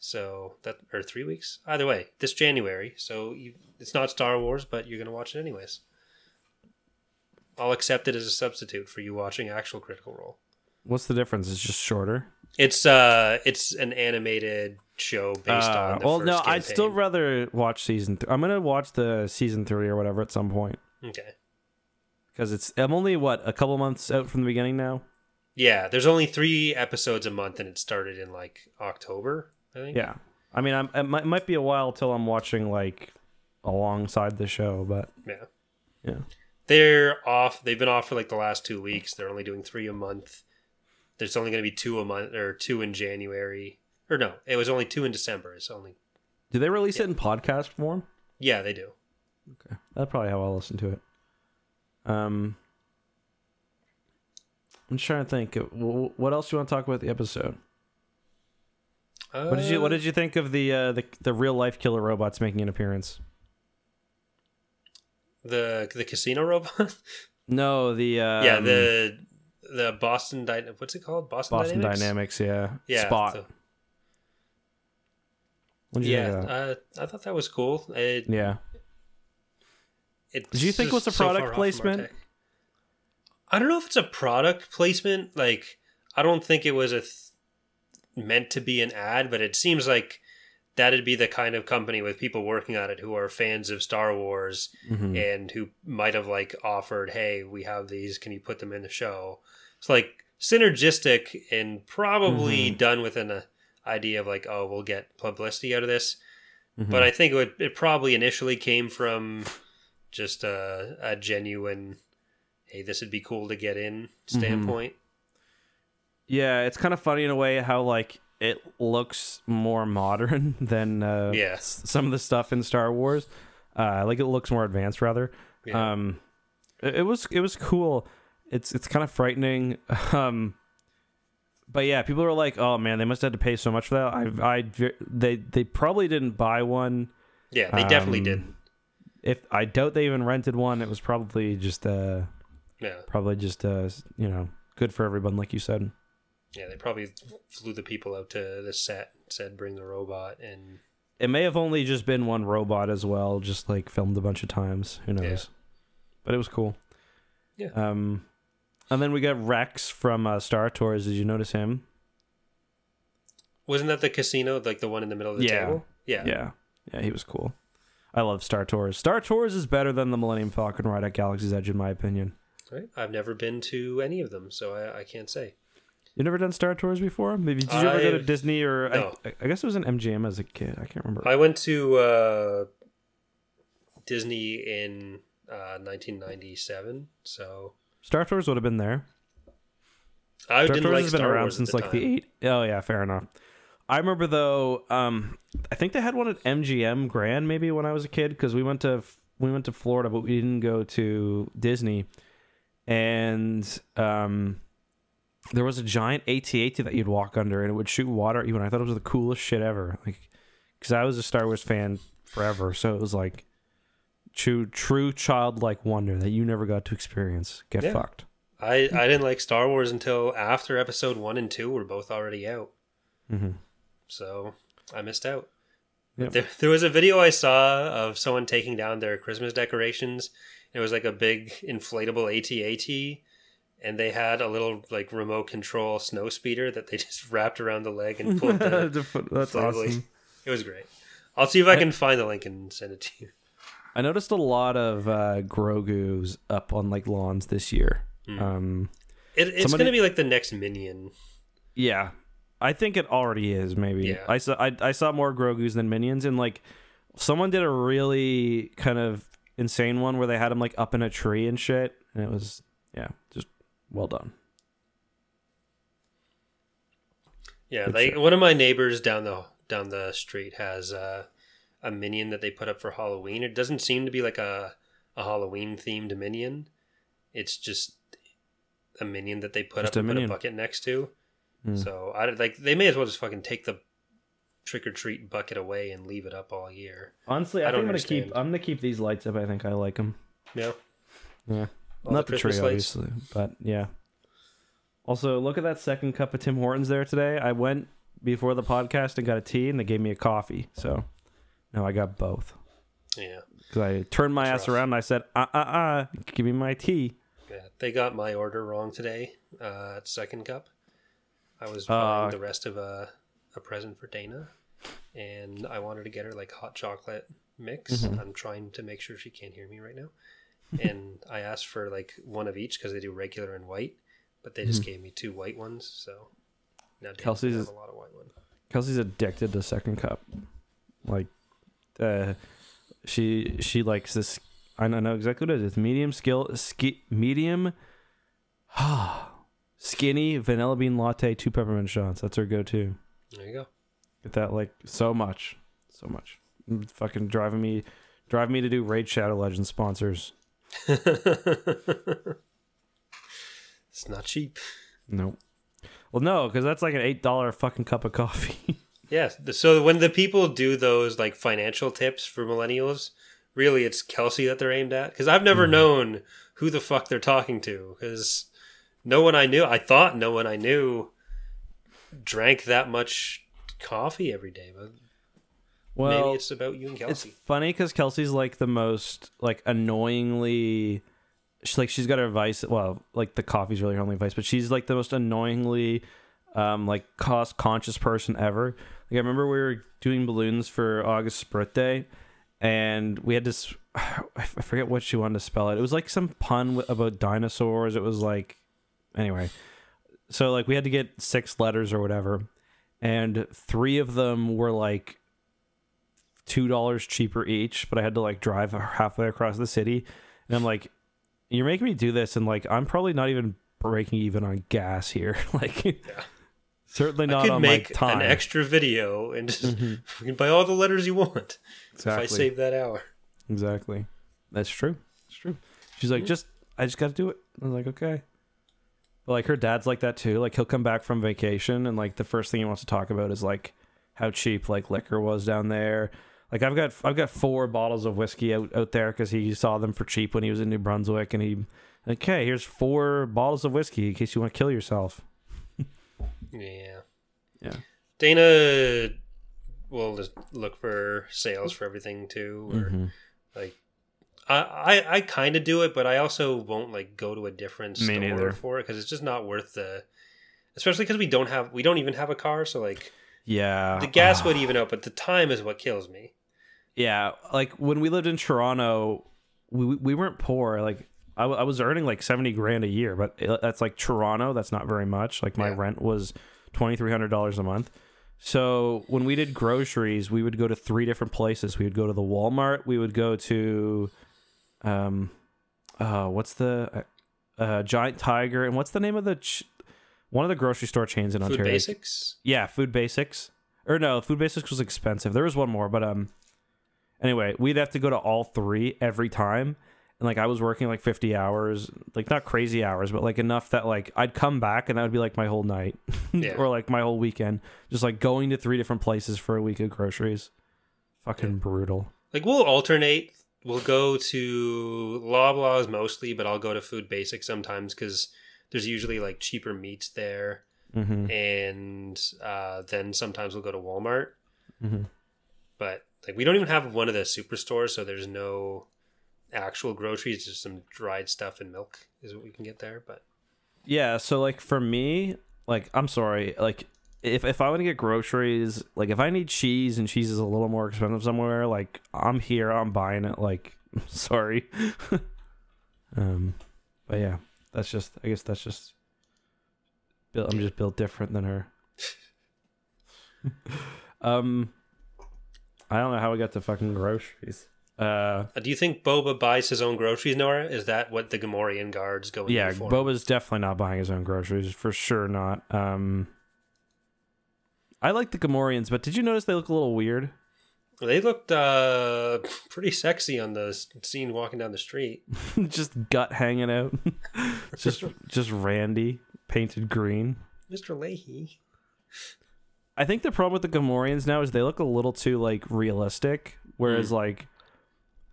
So that or three weeks. Either way, this January. So you, it's not Star Wars, but you're gonna watch it anyways. I'll accept it as a substitute for you watching actual Critical Role. What's the difference? It's just shorter. It's uh, it's an animated show based Uh, on. The well, no, I'd still rather watch season. Th- I'm gonna watch the season three or whatever at some point Okay. because it's. I'm only what a couple months out from the beginning now. Yeah, there's only three episodes a month, and it started in like October. I think. Yeah, I mean, I'm, it might, might be a while till I'm watching like alongside the show, but Yeah. yeah. They're off. They've been off for like the last two weeks. They're only doing three a month. There's only going to be two a month or two in January. Or no, it was only two in December. It's only Do they release it in podcast form? yeah, they do. Okay, that's probably how I'll listen to it. Um, I'm just trying to think. What else do you want to talk about the episode? What did you What did you think of the uh, the the real life killer robots making an appearance? the the casino robot? No, the um, yeah, the the Boston Dy- what's it called? Boston, Boston Dynamics. Dynamics. yeah, Yeah, Spot. the- What did you yeah, think of that? uh, I thought that was cool. It, yeah. it's Did you think it was a product our placement? I don't know if it's a product placement. Like, I don't think it was a th- meant to be an ad, but it seems like that'd be the kind of company with people working on it who are fans of Star Wars Mhm. and who might have like offered, "Hey, we have these. Can you put them in the show?" It's like synergistic and probably Mhm. done with an uh, idea of like, "Oh, we'll get publicity out of this." Mhm. But I think it, would, it probably initially came from just a, a genuine, "Hey, this would be cool to get in" Mm-hmm. standpoint. Yeah, it's kind of funny in a way how like it looks more modern than uh, Yeah. s- some of the stuff in Star Wars. Uh, like it looks more advanced rather. Yeah. Um, it, it was it was cool. It's it's kind of frightening. Um, but yeah, people are like, "Oh man, they must have had to pay so much for that." I I they they probably didn't buy one. yeah, they definitely um, did. If I doubt they even rented one, it was probably just uh Yeah, probably just uh you know good for everyone, like you said. Yeah, they probably flew the people out to the set, said, "Bring the robot," and It may have only just been one robot as well, just like filmed a bunch of times. Who knows? Yeah. But it was cool. Yeah. Um, and then we got Rex from uh, Star Tours. Did you notice him? wasn't that the casino, like the one in the middle of the Yeah. table? Yeah, Yeah. Yeah, he was cool. I love Star Tours. Star Tours is better than the Millennium Falcon ride at Galaxy's Edge, in my opinion. Right. I've never been to any of them, so I, I can't say. You never done Star Tours before? Maybe did you ever go to I've- Disney or no. I, I guess it was an MGM as a kid. I can't remember. I went to uh, Disney in uh, 1997, so Star Tours would have been there. I Star didn't Tours like has been Star around Wars at since like time. the eight. Oh yeah, fair enough. I remember though. Um, I think they had one at MGM Grand maybe when I was a kid because we went to we went to Florida, but we didn't go to Disney. And um, there was a giant AT-AT that you'd walk under, and it would shoot water at you. And I thought it was the coolest shit ever. Like, because I was a Star Wars fan forever, so it was like true, true childlike wonder that you never got to experience. Get Yeah. fucked. I, I didn't like Star Wars until after Episode One and Two were both already out, hmm so I missed out. Yep. There, there was a video I saw of someone taking down their Christmas decorations. It was like a big inflatable AT-AT, and they had a little like remote control snow speeder that they just wrapped around the leg and pulled. The, That's inflatable- awesome. It was great. I'll see if I can find the link and send it to you. I noticed a lot of uh, Grogu's up on like lawns this year. Hmm. Um, It, it's Somebody- going to be like the next Minion. yeah, I think it already is. Maybe Yeah. I saw I, I saw more Grogu's than minions, and like someone did a really kind of insane one where they had him like up in a tree and shit, and it was yeah, just well done. Yeah, Good like shit. one of my neighbors down the down the street has uh, a minion that they put up for Halloween. It doesn't seem to be like a a Halloween themed minion. It's just a minion that they put Just up a and put a bucket next to. Hmm. So I like they may as well just fucking take the trick or treat bucket away and leave it up all year. Honestly, I I, think don't I'm gonna understand. keep I'm gonna keep these lights up. I think I like them. Yeah, Yeah, All not the the, tree, lights. obviously, but yeah. Also, look at that second cup of Tim Hortons there today. I went before the podcast and got a tea, and they gave me a coffee. So now I got both yeah, because I turned my That's ass rough. around and I said, "Uh, uh, uh, give me my tea." yeah. They got my order wrong today. Uh, at second cup, I was Uh, buying the rest of a a present for Dana, and I wanted to get her like hot chocolate mix. Mhm. I'm trying to make sure she can't hear me right now, and I asked for like one of each because they do regular and white, but they just gave me two white ones. So now Mm-hmm. Kelsey's have a lot of white one. Kelsey's addicted to second cup. Like, uh, She she likes this. I don't know exactly what it is. It's medium skill, ski, medium, skinny vanilla bean latte, two peppermint shots. That's her go-to. There you go. Get that like so much, so much. Mm, Fucking driving me, driving me to do Raid Shadow Legends sponsors. it's not cheap. Nope. Well, no, because that's like an eight dollar fucking cup of coffee. Yes. So when the people do those like financial tips for millennials, really it's Kelsey that they're aimed at. Because I've never mm-hmm. known who the fuck they're talking to. Because no one I knew, I thought no one I knew drank that much coffee every day. But well, maybe it's about you and Kelsey. it's funny because Kelsey's like the most like annoyingly. She's like she's got her vice. Well, like the coffee's really her only vice, but she's like the most annoyingly, um, like cost conscious person ever. Like I remember we were doing balloons for August's birthday, and we had this. I forget what she wanted to spell it. It was like some pun about dinosaurs. It was like, anyway. So like we had to get six letters or whatever, and three of them were like two dollars cheaper each. But I had to like drive halfway across the city, and I'm like, "You're making me do this," and like I'm probably not even breaking even on gas here. like, certainly I not could on make my time. an extra video and just Mhm. you can buy all the letters you want Exactly. if I save that hour. Exactly. That's true. It's true. She's like, just I just got to do it. I was like, okay. But like her dad's like that too. Like he'll come back from vacation and like the first thing he wants to talk about is like how cheap like liquor was down there. Like I've got I've got four bottles of whiskey out, out there because he saw them for cheap when he was in New Brunswick and he okay here's four bottles of whiskey in case you want to kill yourself. Yeah. Yeah. Dana will just look for sales for everything too. Or Mm-hmm. like I I, I kind of do it, but I also won't like go to a different Me store neither. for it because it's just not worth the. Especially because we don't have we don't even have a car, so like Yeah. the gas Ah. would even out, but the time is what kills me. Yeah, like when we lived in Toronto, we we weren't poor. Like I, w- I was earning like seventy grand a year, but it, that's like Toronto. That's not very much. Like my Yeah. rent was twenty three hundred dollars a month. So when we did groceries, we would go to three different places. We would go to the Walmart. We would go to, um, uh, what's the, uh, uh Giant Tiger, and what's the name of the, ch- one of the grocery store chains in Food Ontario. basics. Yeah, Food Basics. Or no, Food Basics was expensive. There was one more, but um anyway, we'd have to go to all three every time. And like I was working like 50 hours, like not crazy hours, but like enough that like I'd come back and that would be like my whole night Yeah. or like my whole weekend just like going to three different places for a week of groceries. Fucking brutal. Like we'll alternate. We'll go to Loblaws mostly, but I'll go to Food Basic sometimes because there's usually like cheaper meats there. Mhm. and uh, then sometimes we'll go to Walmart. Mhm. But like we don't even have one of the superstores, so there's no actual groceries. Just some dried stuff and milk is what we can get there. But Yeah, so like for me, like I'm sorry, like if if I want to get groceries, like if I need cheese and cheese is a little more expensive somewhere, like I'm here, I'm buying it. Like, sorry. um, but yeah, that's just. I guess that's just. Built, I'm just built different than her. um, I don't know how we got to fucking groceries. Uh, do you think Boba buys his own groceries, Nora? Is that what the Gamorrean guards go? in yeah, for? Boba's definitely not buying his own groceries for sure. Not. Um, I like the Gamorreans, but did you notice they look a little weird? They looked uh, pretty sexy on the scene walking down the street. just gut hanging out, just just Randy painted green. Mr. Lahey. I think the problem with the Gamorreans now is they look a little too like realistic, whereas Hmm. like.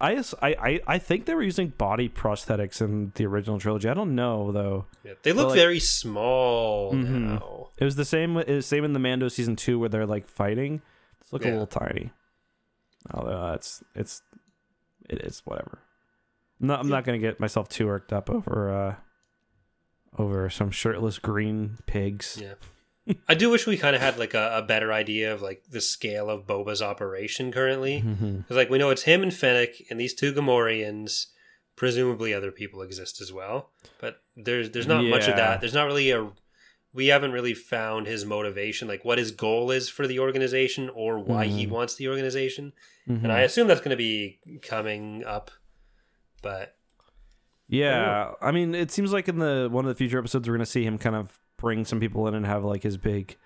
I, I, I think they were using body prosthetics in the original trilogy. I don't know though. Yeah, they look like- very small Mhm. now. It was the same. It was same in the Mando season two where they're like fighting. It's look a little tiny. Although it's it's it is whatever. I'm not I'm not gonna get myself too worked up over uh over some shirtless green pigs. Yeah. I do wish we kind of had like a, a better idea of like the scale of Boba's operation currently. Because like we know it's him and Fennec and these two Gamorreans. Presumably other people exist as well, but there's there's not much of that. There's not really a we haven't really found his motivation, like what his goal is for the organization or why he Mhm. wants the organization. Mhm. And I assume that's going to be coming up. But Yeah, I mean, it seems like in the one of the future episodes, we're gonna see him kind of bring some people in and have like his big,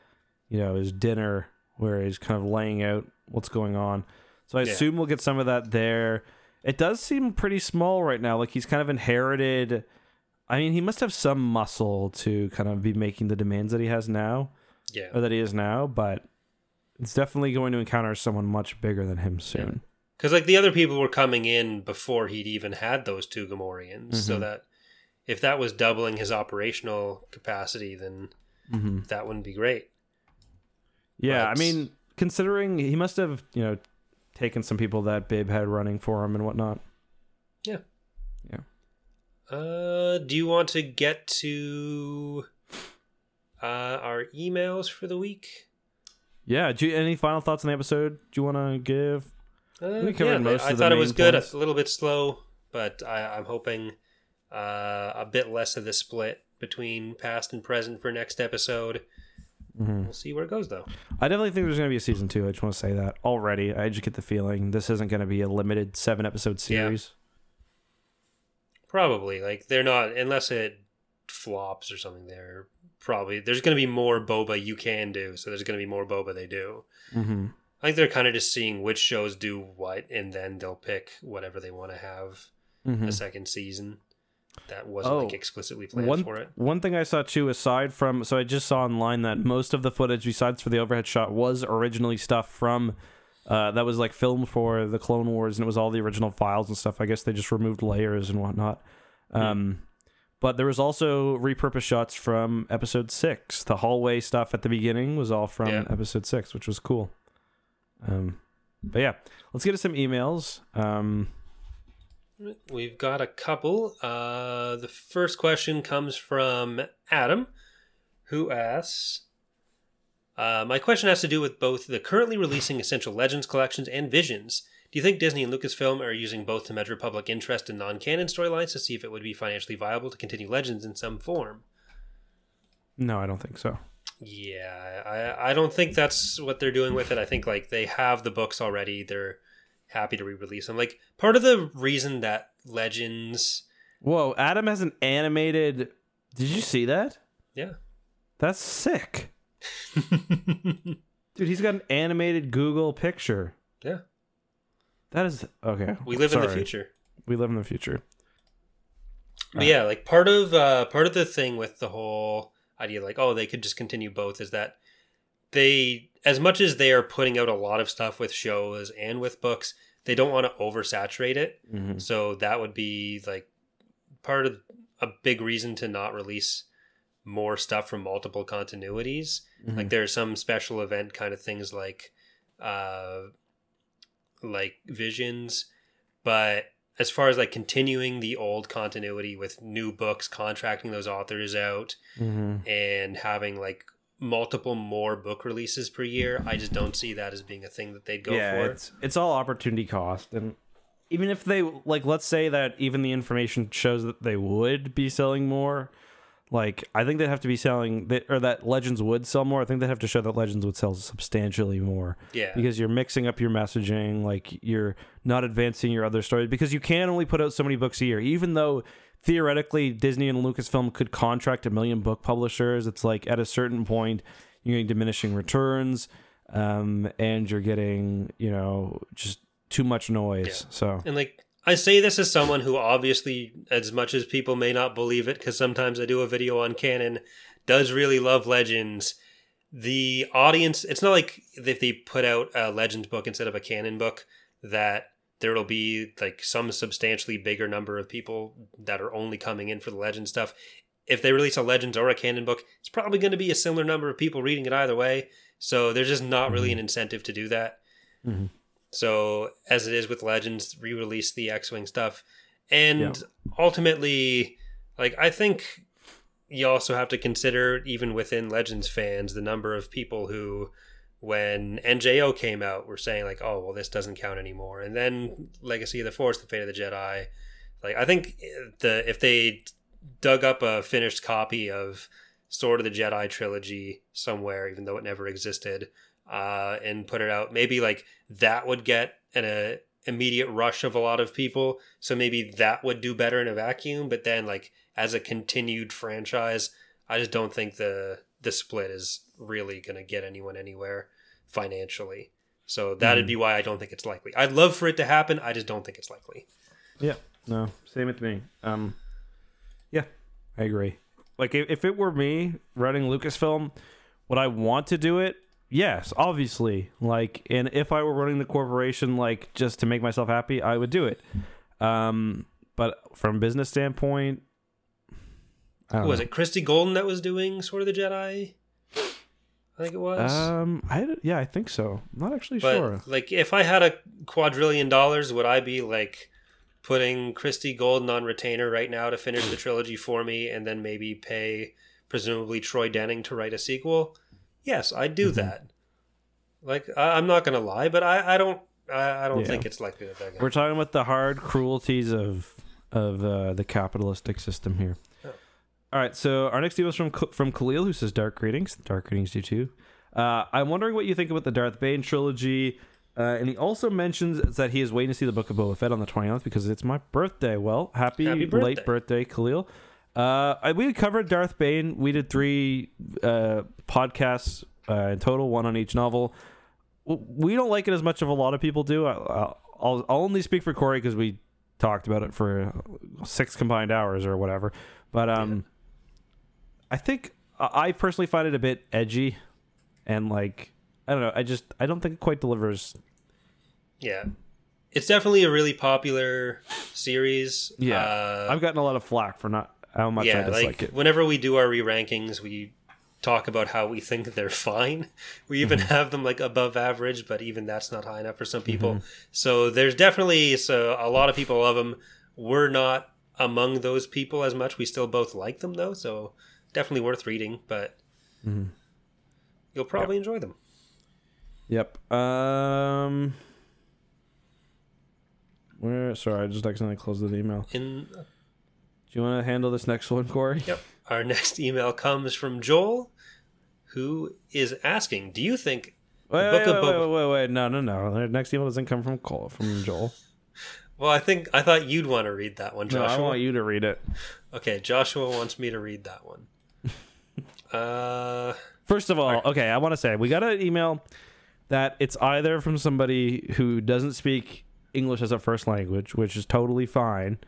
you know, his dinner where he's kind of laying out what's going on. So I Yeah. assume we'll get some of that there. It does seem pretty small right now. Like he's kind of inherited. I mean, he must have some muscle to kind of be making the demands that he has now, yeah. or that he is now. But it's definitely going to encounter someone much bigger than him soon. Because like the other people were coming in before he'd even had those two Gamorreans, so Mhm. that if that was doubling his operational capacity, then Mm-hmm. that wouldn't be great. Yeah, But- I mean, considering he must have, you know, taken some people that Bib had running for him and whatnot. Yeah. Yeah. Uh, do you want to get to uh, our emails for the week? Yeah. Do you, any final thoughts on the episode? Do you want to give? Uh, We covered yeah, most I the thought it was main good. A little bit slow, but I, I'm hoping uh, a bit less of the split between past and present for next episode. Mhm. We'll see where it goes, though. I definitely think there's going to be a season two. I just want to say that already. I just get the feeling this isn't going to be a limited seven episode Yeah. series. Probably like they're not unless it flops or something. They're probably there's going to be more boba you can do, so there's going to be more boba they do. Mm-hmm. I think they're kind of just seeing which shows do what, and then they'll pick whatever they want to have Mm-hmm. a second season. That wasn't Oh, like explicitly planned one for it. one thing I saw too, aside from so I just saw online that most of the footage, besides for the overhead shot, was originally stuff from uh, that was like filmed for the Clone Wars, and it was all the original files and stuff. I guess they just removed layers and whatnot. Um, But there was also repurposed shots from Episode Six. The hallway stuff at the beginning was all from Yeah. Episode Six, which was cool. Um, but yeah, let's get to some emails. Um, We've got a couple. Uh, the first question comes from Adam, who asks uh, My question has to do with both the currently releasing Essential Legends collections and Visions. Do you think Disney and Lucasfilm are using both to measure public interest in non canon storylines to see if it would be financially viable to continue Legends in some form? no, I don't think so. Yeah, I, I don't think that's what they're doing with it. I think like they have the books already. They're happy to re-release them. Like part of the reason that Legends, Whoa, Adam has an animated. Did you see that? yeah, That's sick. Dude, he's got an animated Google picture. yeah, That is okay. we live in the future. We live in the future. But yeah, like part of uh, part of the thing with the whole idea, like oh, they could just continue both, is that they, as much as they are putting out a lot of stuff with shows and with books, they don't want to oversaturate it. Mm-hmm. So that would be like part of a big reason to not release more stuff from multiple continuities. Mm-hmm. Like there are some special event kind of things like uh like visions, but as far as like continuing the old continuity with new books, contracting those authors out Mm-hmm. and having like multiple more book releases per year, I just don't see that as being a thing that they'd go yeah, for. it's it's all opportunity cost, and even if they like, let's say that even the information shows that they would be selling more. Like, I think they'd have to be selling, that, or that Legends would sell more. I think they'd have to show that Legends would sell substantially more. yeah. because you're mixing up your messaging like you're not advancing your other stories because you can only put out so many books a year even though theoretically disney and lucasfilm could contract a million book publishers it's like at a certain point you're getting diminishing returns um, and you're getting you know just too much noise Yeah. so And like I say this as someone who obviously, as much as people may not believe it, because sometimes I do a video on canon, does really love Legends. The audience, it's not like if they put out a Legends book instead of a canon book, that there'll be like some substantially bigger number of people that are only coming in for the Legend stuff. If they release a Legends or a canon book, it's probably going to be a similar number of people reading it either way. So there's just not really an incentive to do that. Mhm. So as it is with Legends, re-release the X-wing stuff, and Yeah. ultimately, like I think you also have to consider even within Legends fans the number of people who, when NJO came out, we were saying like, oh well, this doesn't count anymore, and then Legacy of the Force, the Fate of the Jedi, like I think the if they dug up a finished copy of Sword of the Jedi trilogy somewhere, even though it never existed, uh, and put it out. Maybe like that would get an a immediate rush of a lot of people. So maybe that would do better in a vacuum. But then like as a continued franchise, I just don't think the the split is really going to get anyone anywhere financially. So that'd mm. be why I don't think it's likely. I'd love for it to happen. I just don't think it's likely. Yeah. No. Same with me. Um. Yeah, I agree. Like if it were me running Lucasfilm, would I want to do it? Yes, obviously. Like, and if I were running the corporation, like just to make myself happy, I would do it. Um, but from business standpoint, was know. it Christie Golden that was doing Sword of the Jedi? I think it was. Um, I yeah, I think so. I'm not actually but, sure. Like, if I had a quadrillion dollars, would I be like putting Christie Golden on retainer right now to finish the trilogy for me, and then maybe pay presumably Troy Denning to write a sequel? Yes, I'd do mm-hmm. that. Like I, am not gonna lie, but I, I don't I, I don't yeah. think it's likely that they're gonna. We're talking about the hard cruelties of of uh, the capitalistic system here. All right, so our next email is from from Khalil, who says dark greetings. Dark greetings, you too. Uh, I'm wondering what you think about the Darth Bane trilogy. Uh, and he also mentions that he is waiting to see the Book of Boba Fett on the 29th because it's my birthday. Well, happy, happy birthday. late birthday, Khalil. Uh, we covered Darth Bane. We did three uh, podcasts uh, in total, one on each novel. We don't like it as much as a lot of people do. I'll, I'll, I'll only speak for Corey because we talked about it for six combined hours or whatever. But um. I think I personally find it a bit edgy, and like I don't know. I just I don't think it quite delivers. Yeah, it's definitely a really popular series. Yeah, uh, I've gotten a lot of flack for not how much yeah, I dislike like, it. Whenever we do our re rankings, we talk about how we think they're fine. We even mm-hmm. have them like above average, but even that's not high enough for some people. Mm-hmm. So there's definitely so a lot of people love them. We're not among those people as much. We still both like them though, so definitely worth reading. But mm-hmm. you'll probably yep. enjoy them. Yep. Um. Where? Sorry, I just accidentally closed the email. In. Do you want to handle this next one, Corey? Yep. Our next email comes from Joel, who is asking, "Do you think wait, wait, wait, wait, wait, wait, no, no, no. The next email doesn't come from Cole, from Joel." well, I think I thought you'd want to read that one, Joshua. No, I want you to read it. Okay, Joshua wants me to read that one. Uh, first of all, right. okay, I want to say we got an email that it's either from somebody who doesn't speak English as a first language, which is totally fine.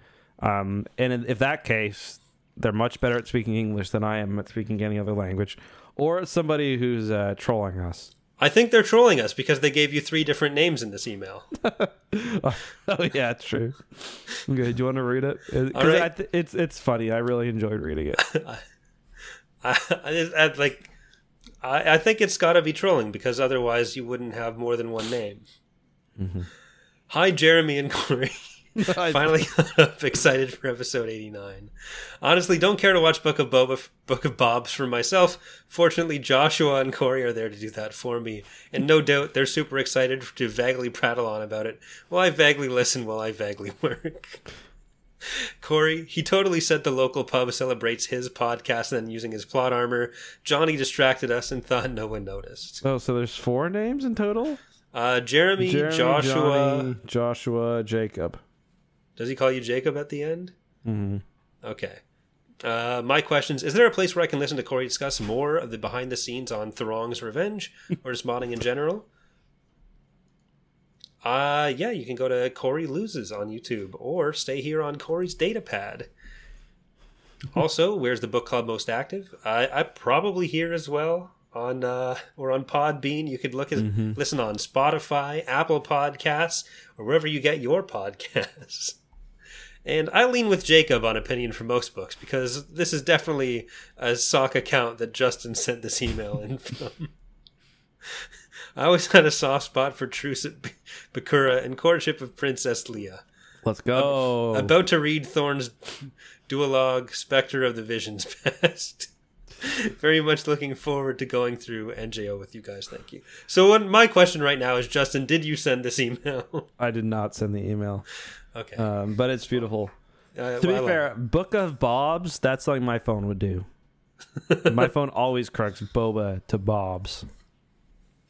Um, and if that case, they're much better at speaking English than I am at speaking any other language, or somebody who's uh, trolling us. I think they're trolling us because they gave you three different names in this email. oh yeah, it's true. Okay, do you want to read it? Because th- it's it's funny. I really enjoyed reading it. I, I, I, like. I, I think it's got to be trolling because otherwise you wouldn't have more than one name. Mm-hmm. Hi, Jeremy and Corey. Finally up, excited for episode 89. Honestly, don't care to watch Book of Boba, Book of Bobs for myself. Fortunately, Joshua and Corey are there to do that for me, and no doubt they're super excited to vaguely prattle on about it while I vaguely listen while I vaguely work. Corey, he totally said the local pub celebrates his podcast and then using his plot armor. Johnny distracted us and thought no one noticed. Oh, so there's four names in total? Uh, Jeremy, Jeremy Joshua, Johnny, Joshua, Jacob. Does he call you Jacob at the end? Mm-hmm. Okay. Uh, my questions: Is there a place where I can listen to Corey discuss more of the behind the scenes on Thrawn's Revenge or just modding in general? Uh, yeah, you can go to Corey Loses on YouTube or stay here on Corey's datapad. also, where's the book club most active? I, I probably here as well on uh, or on Podbean. You could look at mm-hmm. listen on Spotify, Apple Podcasts, or wherever you get your podcasts. And I lean with Jacob on opinion for most books because this is definitely a sock account that Justin sent this email in from. I always had a soft spot for Truce at Bakura and Courtship of Princess Leia. Let's go. About to read Thorne's duologue Spectre of the Visions Past. Very much looking forward to going through NJO with you guys. Thank you. So, what, my question right now is, Justin, did you send this email? I did not send the email. Okay. Um, but it's beautiful. Uh, to be fair, Book of Bobs, that's something my phone would do. My phone always corrects Boba to Bob's.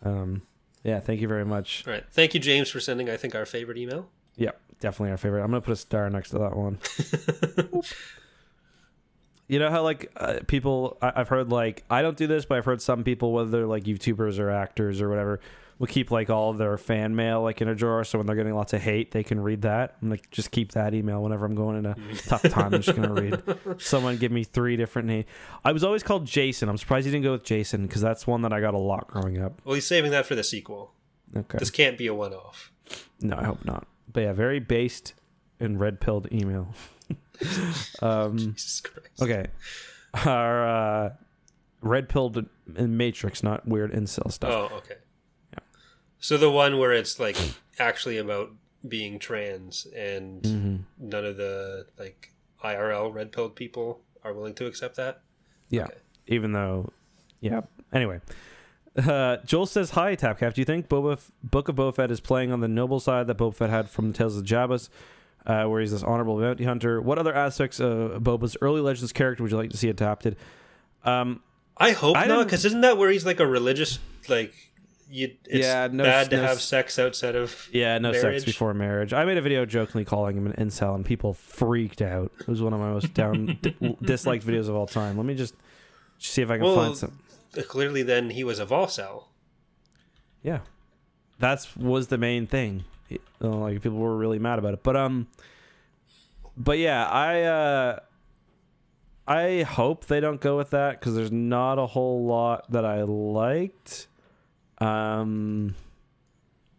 Um, yeah, thank you very much. All right. Thank you, James, for sending, I think, our favorite email. Yeah, definitely our favorite. I'm gonna put a star next to that one. you know how like uh, people I- I've heard like I don't do this, but I've heard some people, whether they're like YouTubers or actors or whatever, will keep like all of their fan mail like in a drawer, so when they're getting lots of hate, they can read that. I'm like, just keep that email whenever I'm going in a tough time. I'm just gonna read. Someone give me three different names. I was always called Jason. I'm surprised you didn't go with Jason because that's one that I got a lot growing up. Well, he's saving that for the sequel. Okay. This can't be a one off. No, I hope not. But yeah, very based and red pilled email. um, Jesus Christ. okay. Our uh, red pilled Matrix, not weird incel stuff. Oh, okay. So the one where it's like actually about being trans and Mhm. none of the like IRL red pilled people are willing to accept that. Yeah. Okay. Even though, yeah. Anyway. Uh, Joel says, Hi, Tapcap. Do you think Boba F- Book of Boba Fett is playing on the noble side that Boba Fett had from the Tales of Jabba's, uh, where he's this honorable bounty hunter? What other aspects of Boba's early Legends character would you like to see adapted? Um, I hope I not, because isn't that where he's like a religious like you? It's Yeah, no- bad to have sex outside of. Yeah, no sex before marriage. I made a video jokingly calling him an incel, and people freaked out. It was one of my most down d- disliked videos of all time. Let me just see if I can Well, find some. Clearly, then he was a Volcel. Yeah, that's was the main thing. Uh, Like people were really mad about it, but um, but yeah, I uh, I hope they don't go with that because there's not a whole lot that I liked. Um,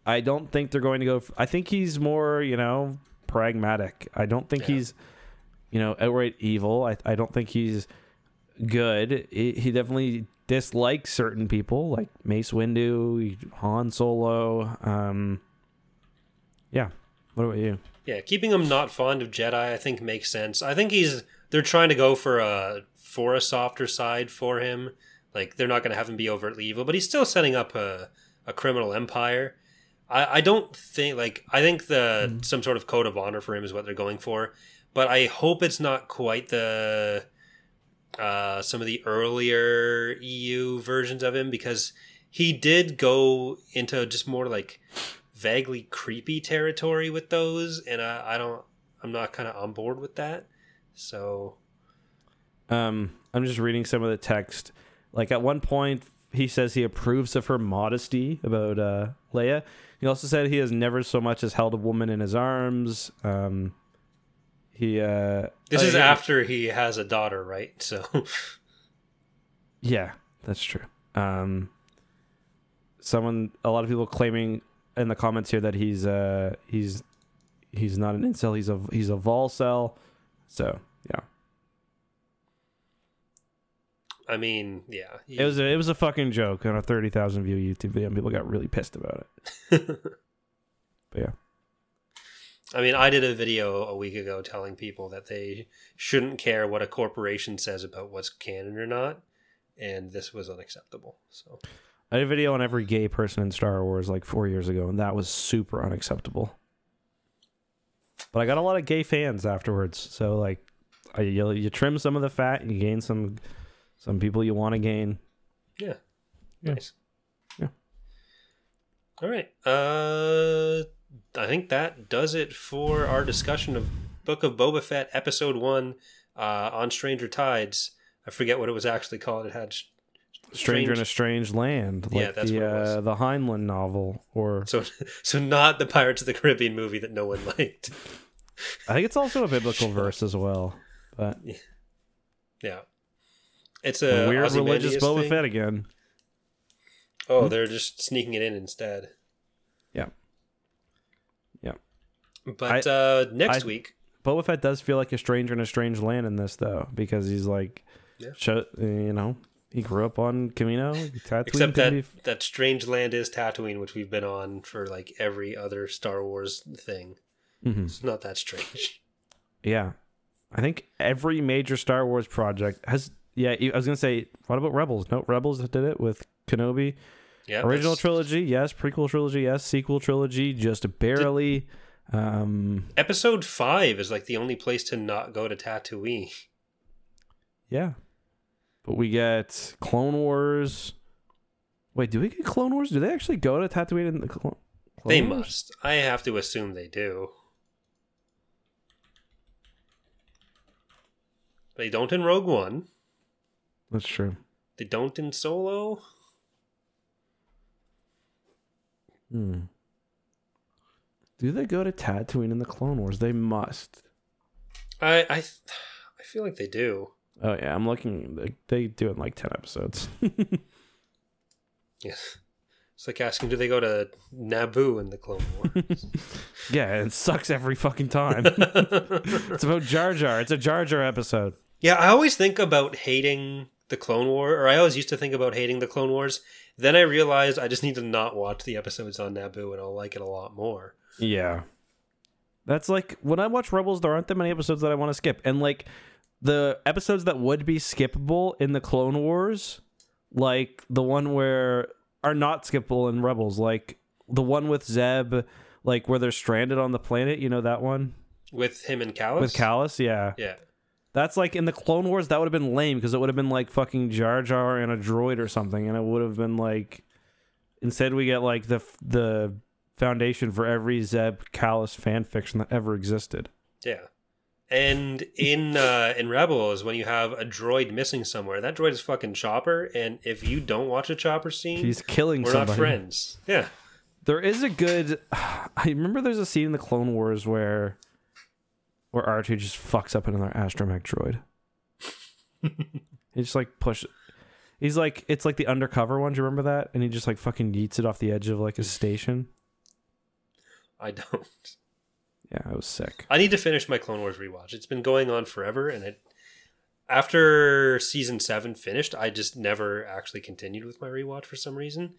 I don't think they're going to go. F- I think he's more, you know, pragmatic. I don't think Yeah. he's, you know, outright evil. I I don't think he's good. He, he definitely dislikes certain people, like Mace Windu, Han Solo. Um, yeah. What about you? Yeah, keeping him not fond of Jedi, I think makes sense. I think he's they're trying to go for a for a softer side for him. Like they're not going to have him be overtly evil, but he's still setting up a a criminal empire. I I don't think like I think the some sort of code of honor for him is what they're going for, but I hope it's not quite the uh some of the earlier EU versions of him because he did go into just more like vaguely creepy territory with those, and I, I don't, I'm not kind of on board with that. So Um, I'm just reading some of the text. Like at one point, he says he approves of her modesty about uh, Leia. He also said he has never so much as held a woman in his arms. Um, he uh, this oh, is after he has a daughter, right? So Yeah, that's true. Um, someone, a lot of people claiming in the comments here that he's uh he's he's not an incel. He's a he's a volcel. So yeah, I mean, yeah, he- it was a, it was a fucking joke on a thirty thousand view YouTube video, and people got really pissed about it. But yeah, I mean, I did a video a week ago telling people that they shouldn't care what a corporation says about what's canon or not, and this was unacceptable. So I did a video on every gay person in Star Wars like four years ago, and that was super unacceptable. But I got a lot of gay fans afterwards, so like, you, you trim some of the fat, and you gain some some people you want to gain. yeah, Yeah. nice. Yeah. All right. Uh, I think that does it for our discussion of Book of Boba Fett, Episode One, uh, on Stranger Tides. I forget what it was actually called. It had sh- Stranger in a strange- Strange Land, like Yeah, that's the what it was. uh, the Heinlein novel, or So, so not the Pirates of the Caribbean movie that no one liked. I think it's also a biblical verse as well. But Yeah, it's a weird religious Boba thing. Fett again. Oh, they're just sneaking it in instead. Yeah. Yeah. But I- uh, next I- week, Boba Fett does feel like a stranger in a strange land in this though, because he's like, Yeah. show, you know, he grew up on Kamino. Tatooine except that that strange land is Tatooine, which we've been on for like every other Star Wars thing. Mhm. It's not that strange. Yeah, I think every major Star Wars project has. Yeah, I was gonna say, what about Rebels? No, Rebels did it with Kenobi. Yeah, Original that's- trilogy, yes. Prequel trilogy, yes. Sequel trilogy, just barely. um, Episode five is like the only place to not go to Tatooine. yeah, but we get Clone Wars. Wait, do we get Clone Wars? Do they actually go to Tatooine in the Clone? Clone They Wars? must. I have to assume they do. They don't in Rogue One. That's true. They don't in Solo. Hmm. Do they go to Tatooine in the Clone Wars? They must. I I I feel like they do. Oh yeah, I'm looking. They, they do it in like ten episodes. Yes. It's like asking, do they go to Naboo in the Clone Wars? yeah, it sucks every fucking time. it's about Jar Jar. It's a Jar Jar episode. yeah, I always think about hating the Clone War, or I always used to think about hating the Clone Wars. Then I realized I just need to not watch the episodes on Naboo, and I'll like it a lot more. Yeah. That's like when I watch Rebels, there aren't that many episodes that I want to skip. And like the episodes that would be skippable in the Clone Wars, like the one where are not skippable in Rebels, like the one with Zeb, like where they're stranded on the planet, you know that one? With him and Kallus? With Kallus, yeah. Yeah. That's like in the Clone Wars, that would have been lame because it would have been like fucking Jar Jar and a droid or something, and it would have been like instead we get like the the foundation for every Zeb Kallus fan fiction that ever existed. Yeah. And in uh, in Rebels, when you have a droid missing somewhere, that droid is fucking Chopper, and if you don't watch a Chopper scene, He's killing we're somebody. not friends. Yeah. There is a good. I remember there's a scene in the Clone Wars where where R two just fucks up another astromech droid. he just like push. He's like it's like the undercover one. Do you remember that? And he just like fucking yeets it off the edge of like a station. I don't. Yeah, it was sick. I need to finish my Clone Wars rewatch. It's been going on forever, and it after season seven finished, I just never actually continued with my rewatch for some reason.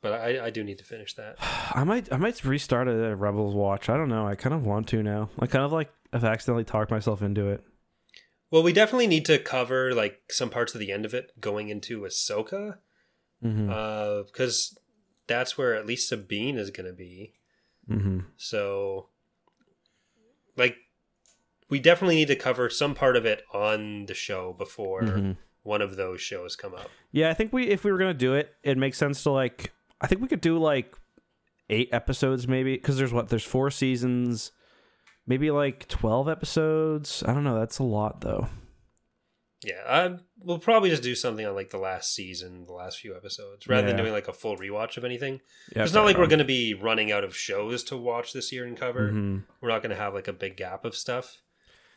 But I, I do need to finish that. I might I might restart a Rebels watch. I don't know. I kind of want to now. I kind of like I've accidentally talked myself into it. Well, we definitely need to cover like some parts of the end of it going into Ahsoka, Mm-hmm. because that's where at least Sabine is going to be. mm-hmm. So, like, we definitely need to cover some part of it on the show before Mhm. one of those shows come up. Yeah, I think we if we were gonna do it, it makes sense to like. I think we could do like eight episodes maybe because there's what there's four seasons, maybe like twelve episodes. I don't know. That's a lot though. Yeah, I, we'll probably just do something on like the last season, the last few episodes, rather than doing like a full rewatch of anything. Yeah, it's not like we're going to be running out of shows to watch this year and cover. hmm We're not going to have like a big gap of stuff.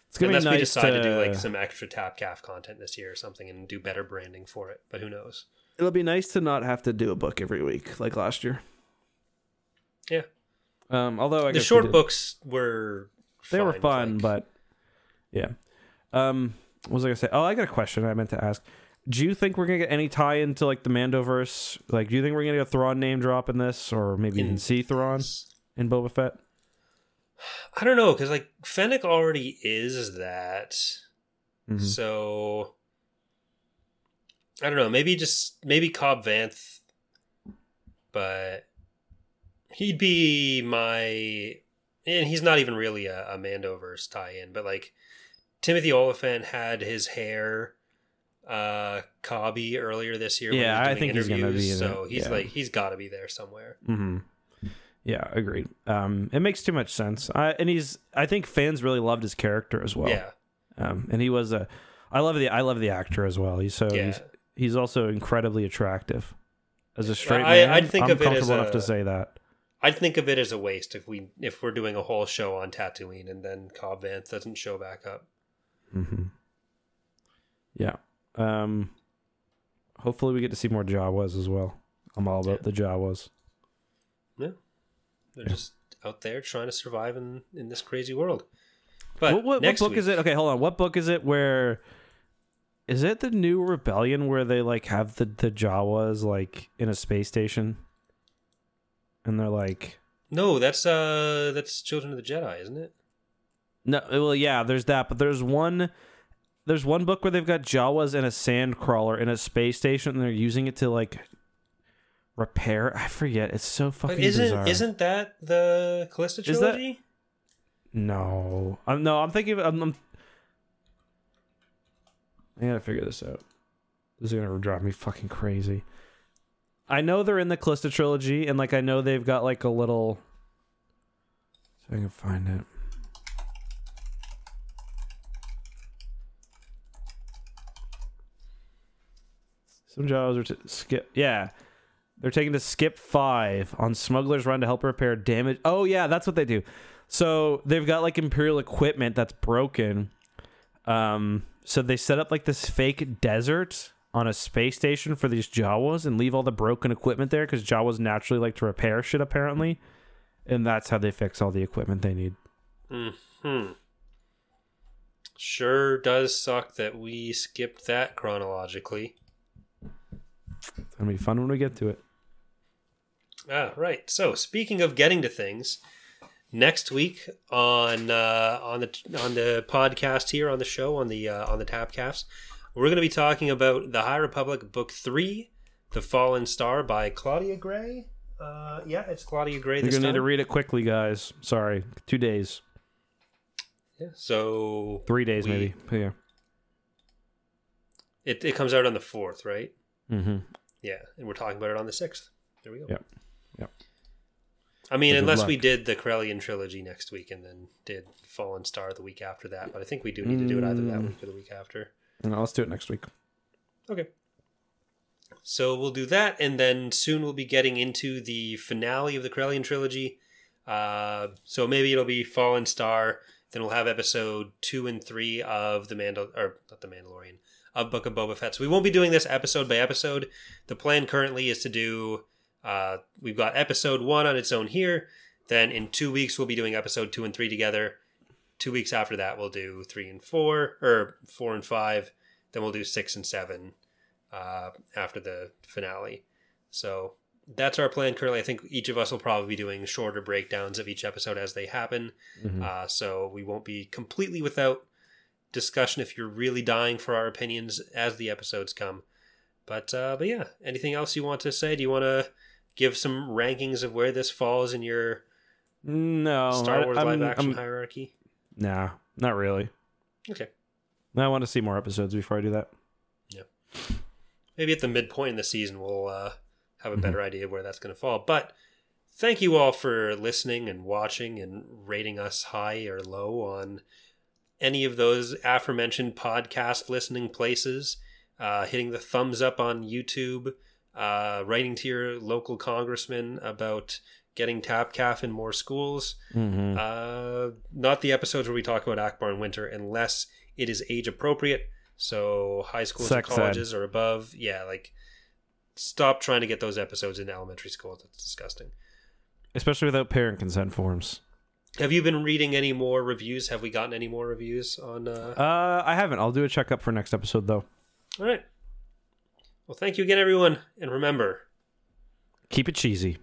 It's gonna Unless be nice we decide to... do like some extra Tapcast content this year or something and do better branding for it. But who knows? It'll be nice to not have to do a book every week like last year. Yeah. Um. Although I the guess we short did- books were they were fun, like- but yeah. Um. What was I gonna say? Oh, I got a question I meant to ask. Do you think we're gonna get any tie into like the Mandoverse? Like, do you think we're gonna get a Thrawn name drop in this, or maybe In- even see Thrawn in Boba Fett? I don't know because like Fennec already is that. Mhm. So I don't know. Maybe just maybe Cobb Vanth, but he'd be my, and he's not even really a, a Mandoverse tie-in. But like Timothy Olyphant had his hair uh cobby earlier this year. Yeah, I think he's gonna be so it, he's yeah. like he's got to be there somewhere. Mm-hmm. Yeah, agreed. Um, it makes too much sense. I, and he's. I think fans really loved his character as well. yeah, Um, and he was a. I love the. I love the actor as well. He's so. yeah. He's, he's also incredibly attractive. As a straight I- man, I'd think I'm of it as comfortable enough a- to say that. I'd think of it as a waste if we if we're doing a whole show on Tatooine and then Cobb Vanth doesn't show back up. Mm-hmm. Yeah. Um. Hopefully, we get to see more Jawas as well. I'm all about the Jawas. Yeah, they're Yeah. just out there trying to survive in in this crazy world. But what, what, what book week, is it? Okay, hold on. What book is it? Where is it? The New Rebellion, where they like have the the Jawas like in a space station, and they're like, No, that's uh that's Children of the Jedi, isn't it? no, well, yeah, there's that, but there's one. There's one book where they've got Jawas and a sand crawler in a space station, and they're using it to like repair. I forget. It's so fucking But isn't bizarre. isn't that the Callista Is that- trilogy? No, I'm no. I'm thinking. Of, I'm, I'm. I gotta figure this out. This is gonna drive me fucking crazy. I know they're in the Callista trilogy, and like I know they've got like a little. So I can find it. Some Jawas are t- skip. Yeah, they're taking to skip five on Smuggler's Run to help repair damage. Oh yeah, that's what they do. So they've got like Imperial equipment that's broken. Um, so they set up like this fake desert on a space station for these Jawas and leave all the broken equipment there because Jawas naturally like to repair shit apparently, and that's how they fix all the equipment they need. Hmm. Sure does suck that we skipped that chronologically. It's gonna be fun when we get to it. Ah, right. So speaking of getting to things, next week on uh, on the on the podcast here on the show on the uh, on the Tapcast, we're going to be talking about the High Republic Book Three, The Fallen Star by Claudia Gray. Uh, yeah, it's Claudia Gray. You're gonna need to read it quickly, guys. Sorry, two days, Yeah, so three days We- maybe. Yeah. it it comes out on the fourth, right? Mm-hmm. Yeah, and we're talking about it on the sixth. There we go. Yep. Yep. I mean, unless we did the Corellian trilogy next week and then did Fallen Star the week after that, but I think we do need to do it either that Mm. week or the week after. No, let's do it next week. Okay. So we'll do that, and then soon we'll be getting into the finale of the Corellian trilogy. Uh, so maybe it'll be Fallen Star. Then we'll have episode two and three of the Mandal or not the Mandalorian of Book of Boba Fett. So we won't be doing this episode by episode. The plan currently is to do. Uh, we've got episode one on its own here. Then in two weeks we'll be doing episode two and three together. Two weeks after that we'll do three and four, or four and five. Then we'll do six and seven uh, after the finale. So that's our plan currently. I think each of us will probably be doing shorter breakdowns of each episode as they happen. Mhm. Uh, so we won't be completely without discussion if you're really dying for our opinions as the episodes come. But uh, but yeah, anything else you want to say? Do you want to give some rankings of where this falls in your No, Star Wars I, live action I'm- hierarchy? Nah, not really. Okay, I want to see more episodes before I do that. Yeah. Maybe at the midpoint in the season we'll uh, have a Mhm. better idea of where that's going to fall. But thank you all for listening and watching and rating us high or low on any of those aforementioned podcast listening places. Uh, hitting the thumbs up on YouTube, uh, writing to your local congressman about getting Tapcast in more schools. Mm-hmm. Uh, not the episodes where we talk about Ackbar and Winter unless it is age appropriate. So high schools Sex and ed. colleges or above. Yeah, like stop trying to get those episodes in elementary school. That's disgusting. Especially without parent consent forms. Have you been reading any more reviews? Have we gotten any more reviews on? Uh... Uh, I haven't. I'll do a checkup for next episode though. All right. Well, thank you again, everyone, and remember. Keep it cheesy.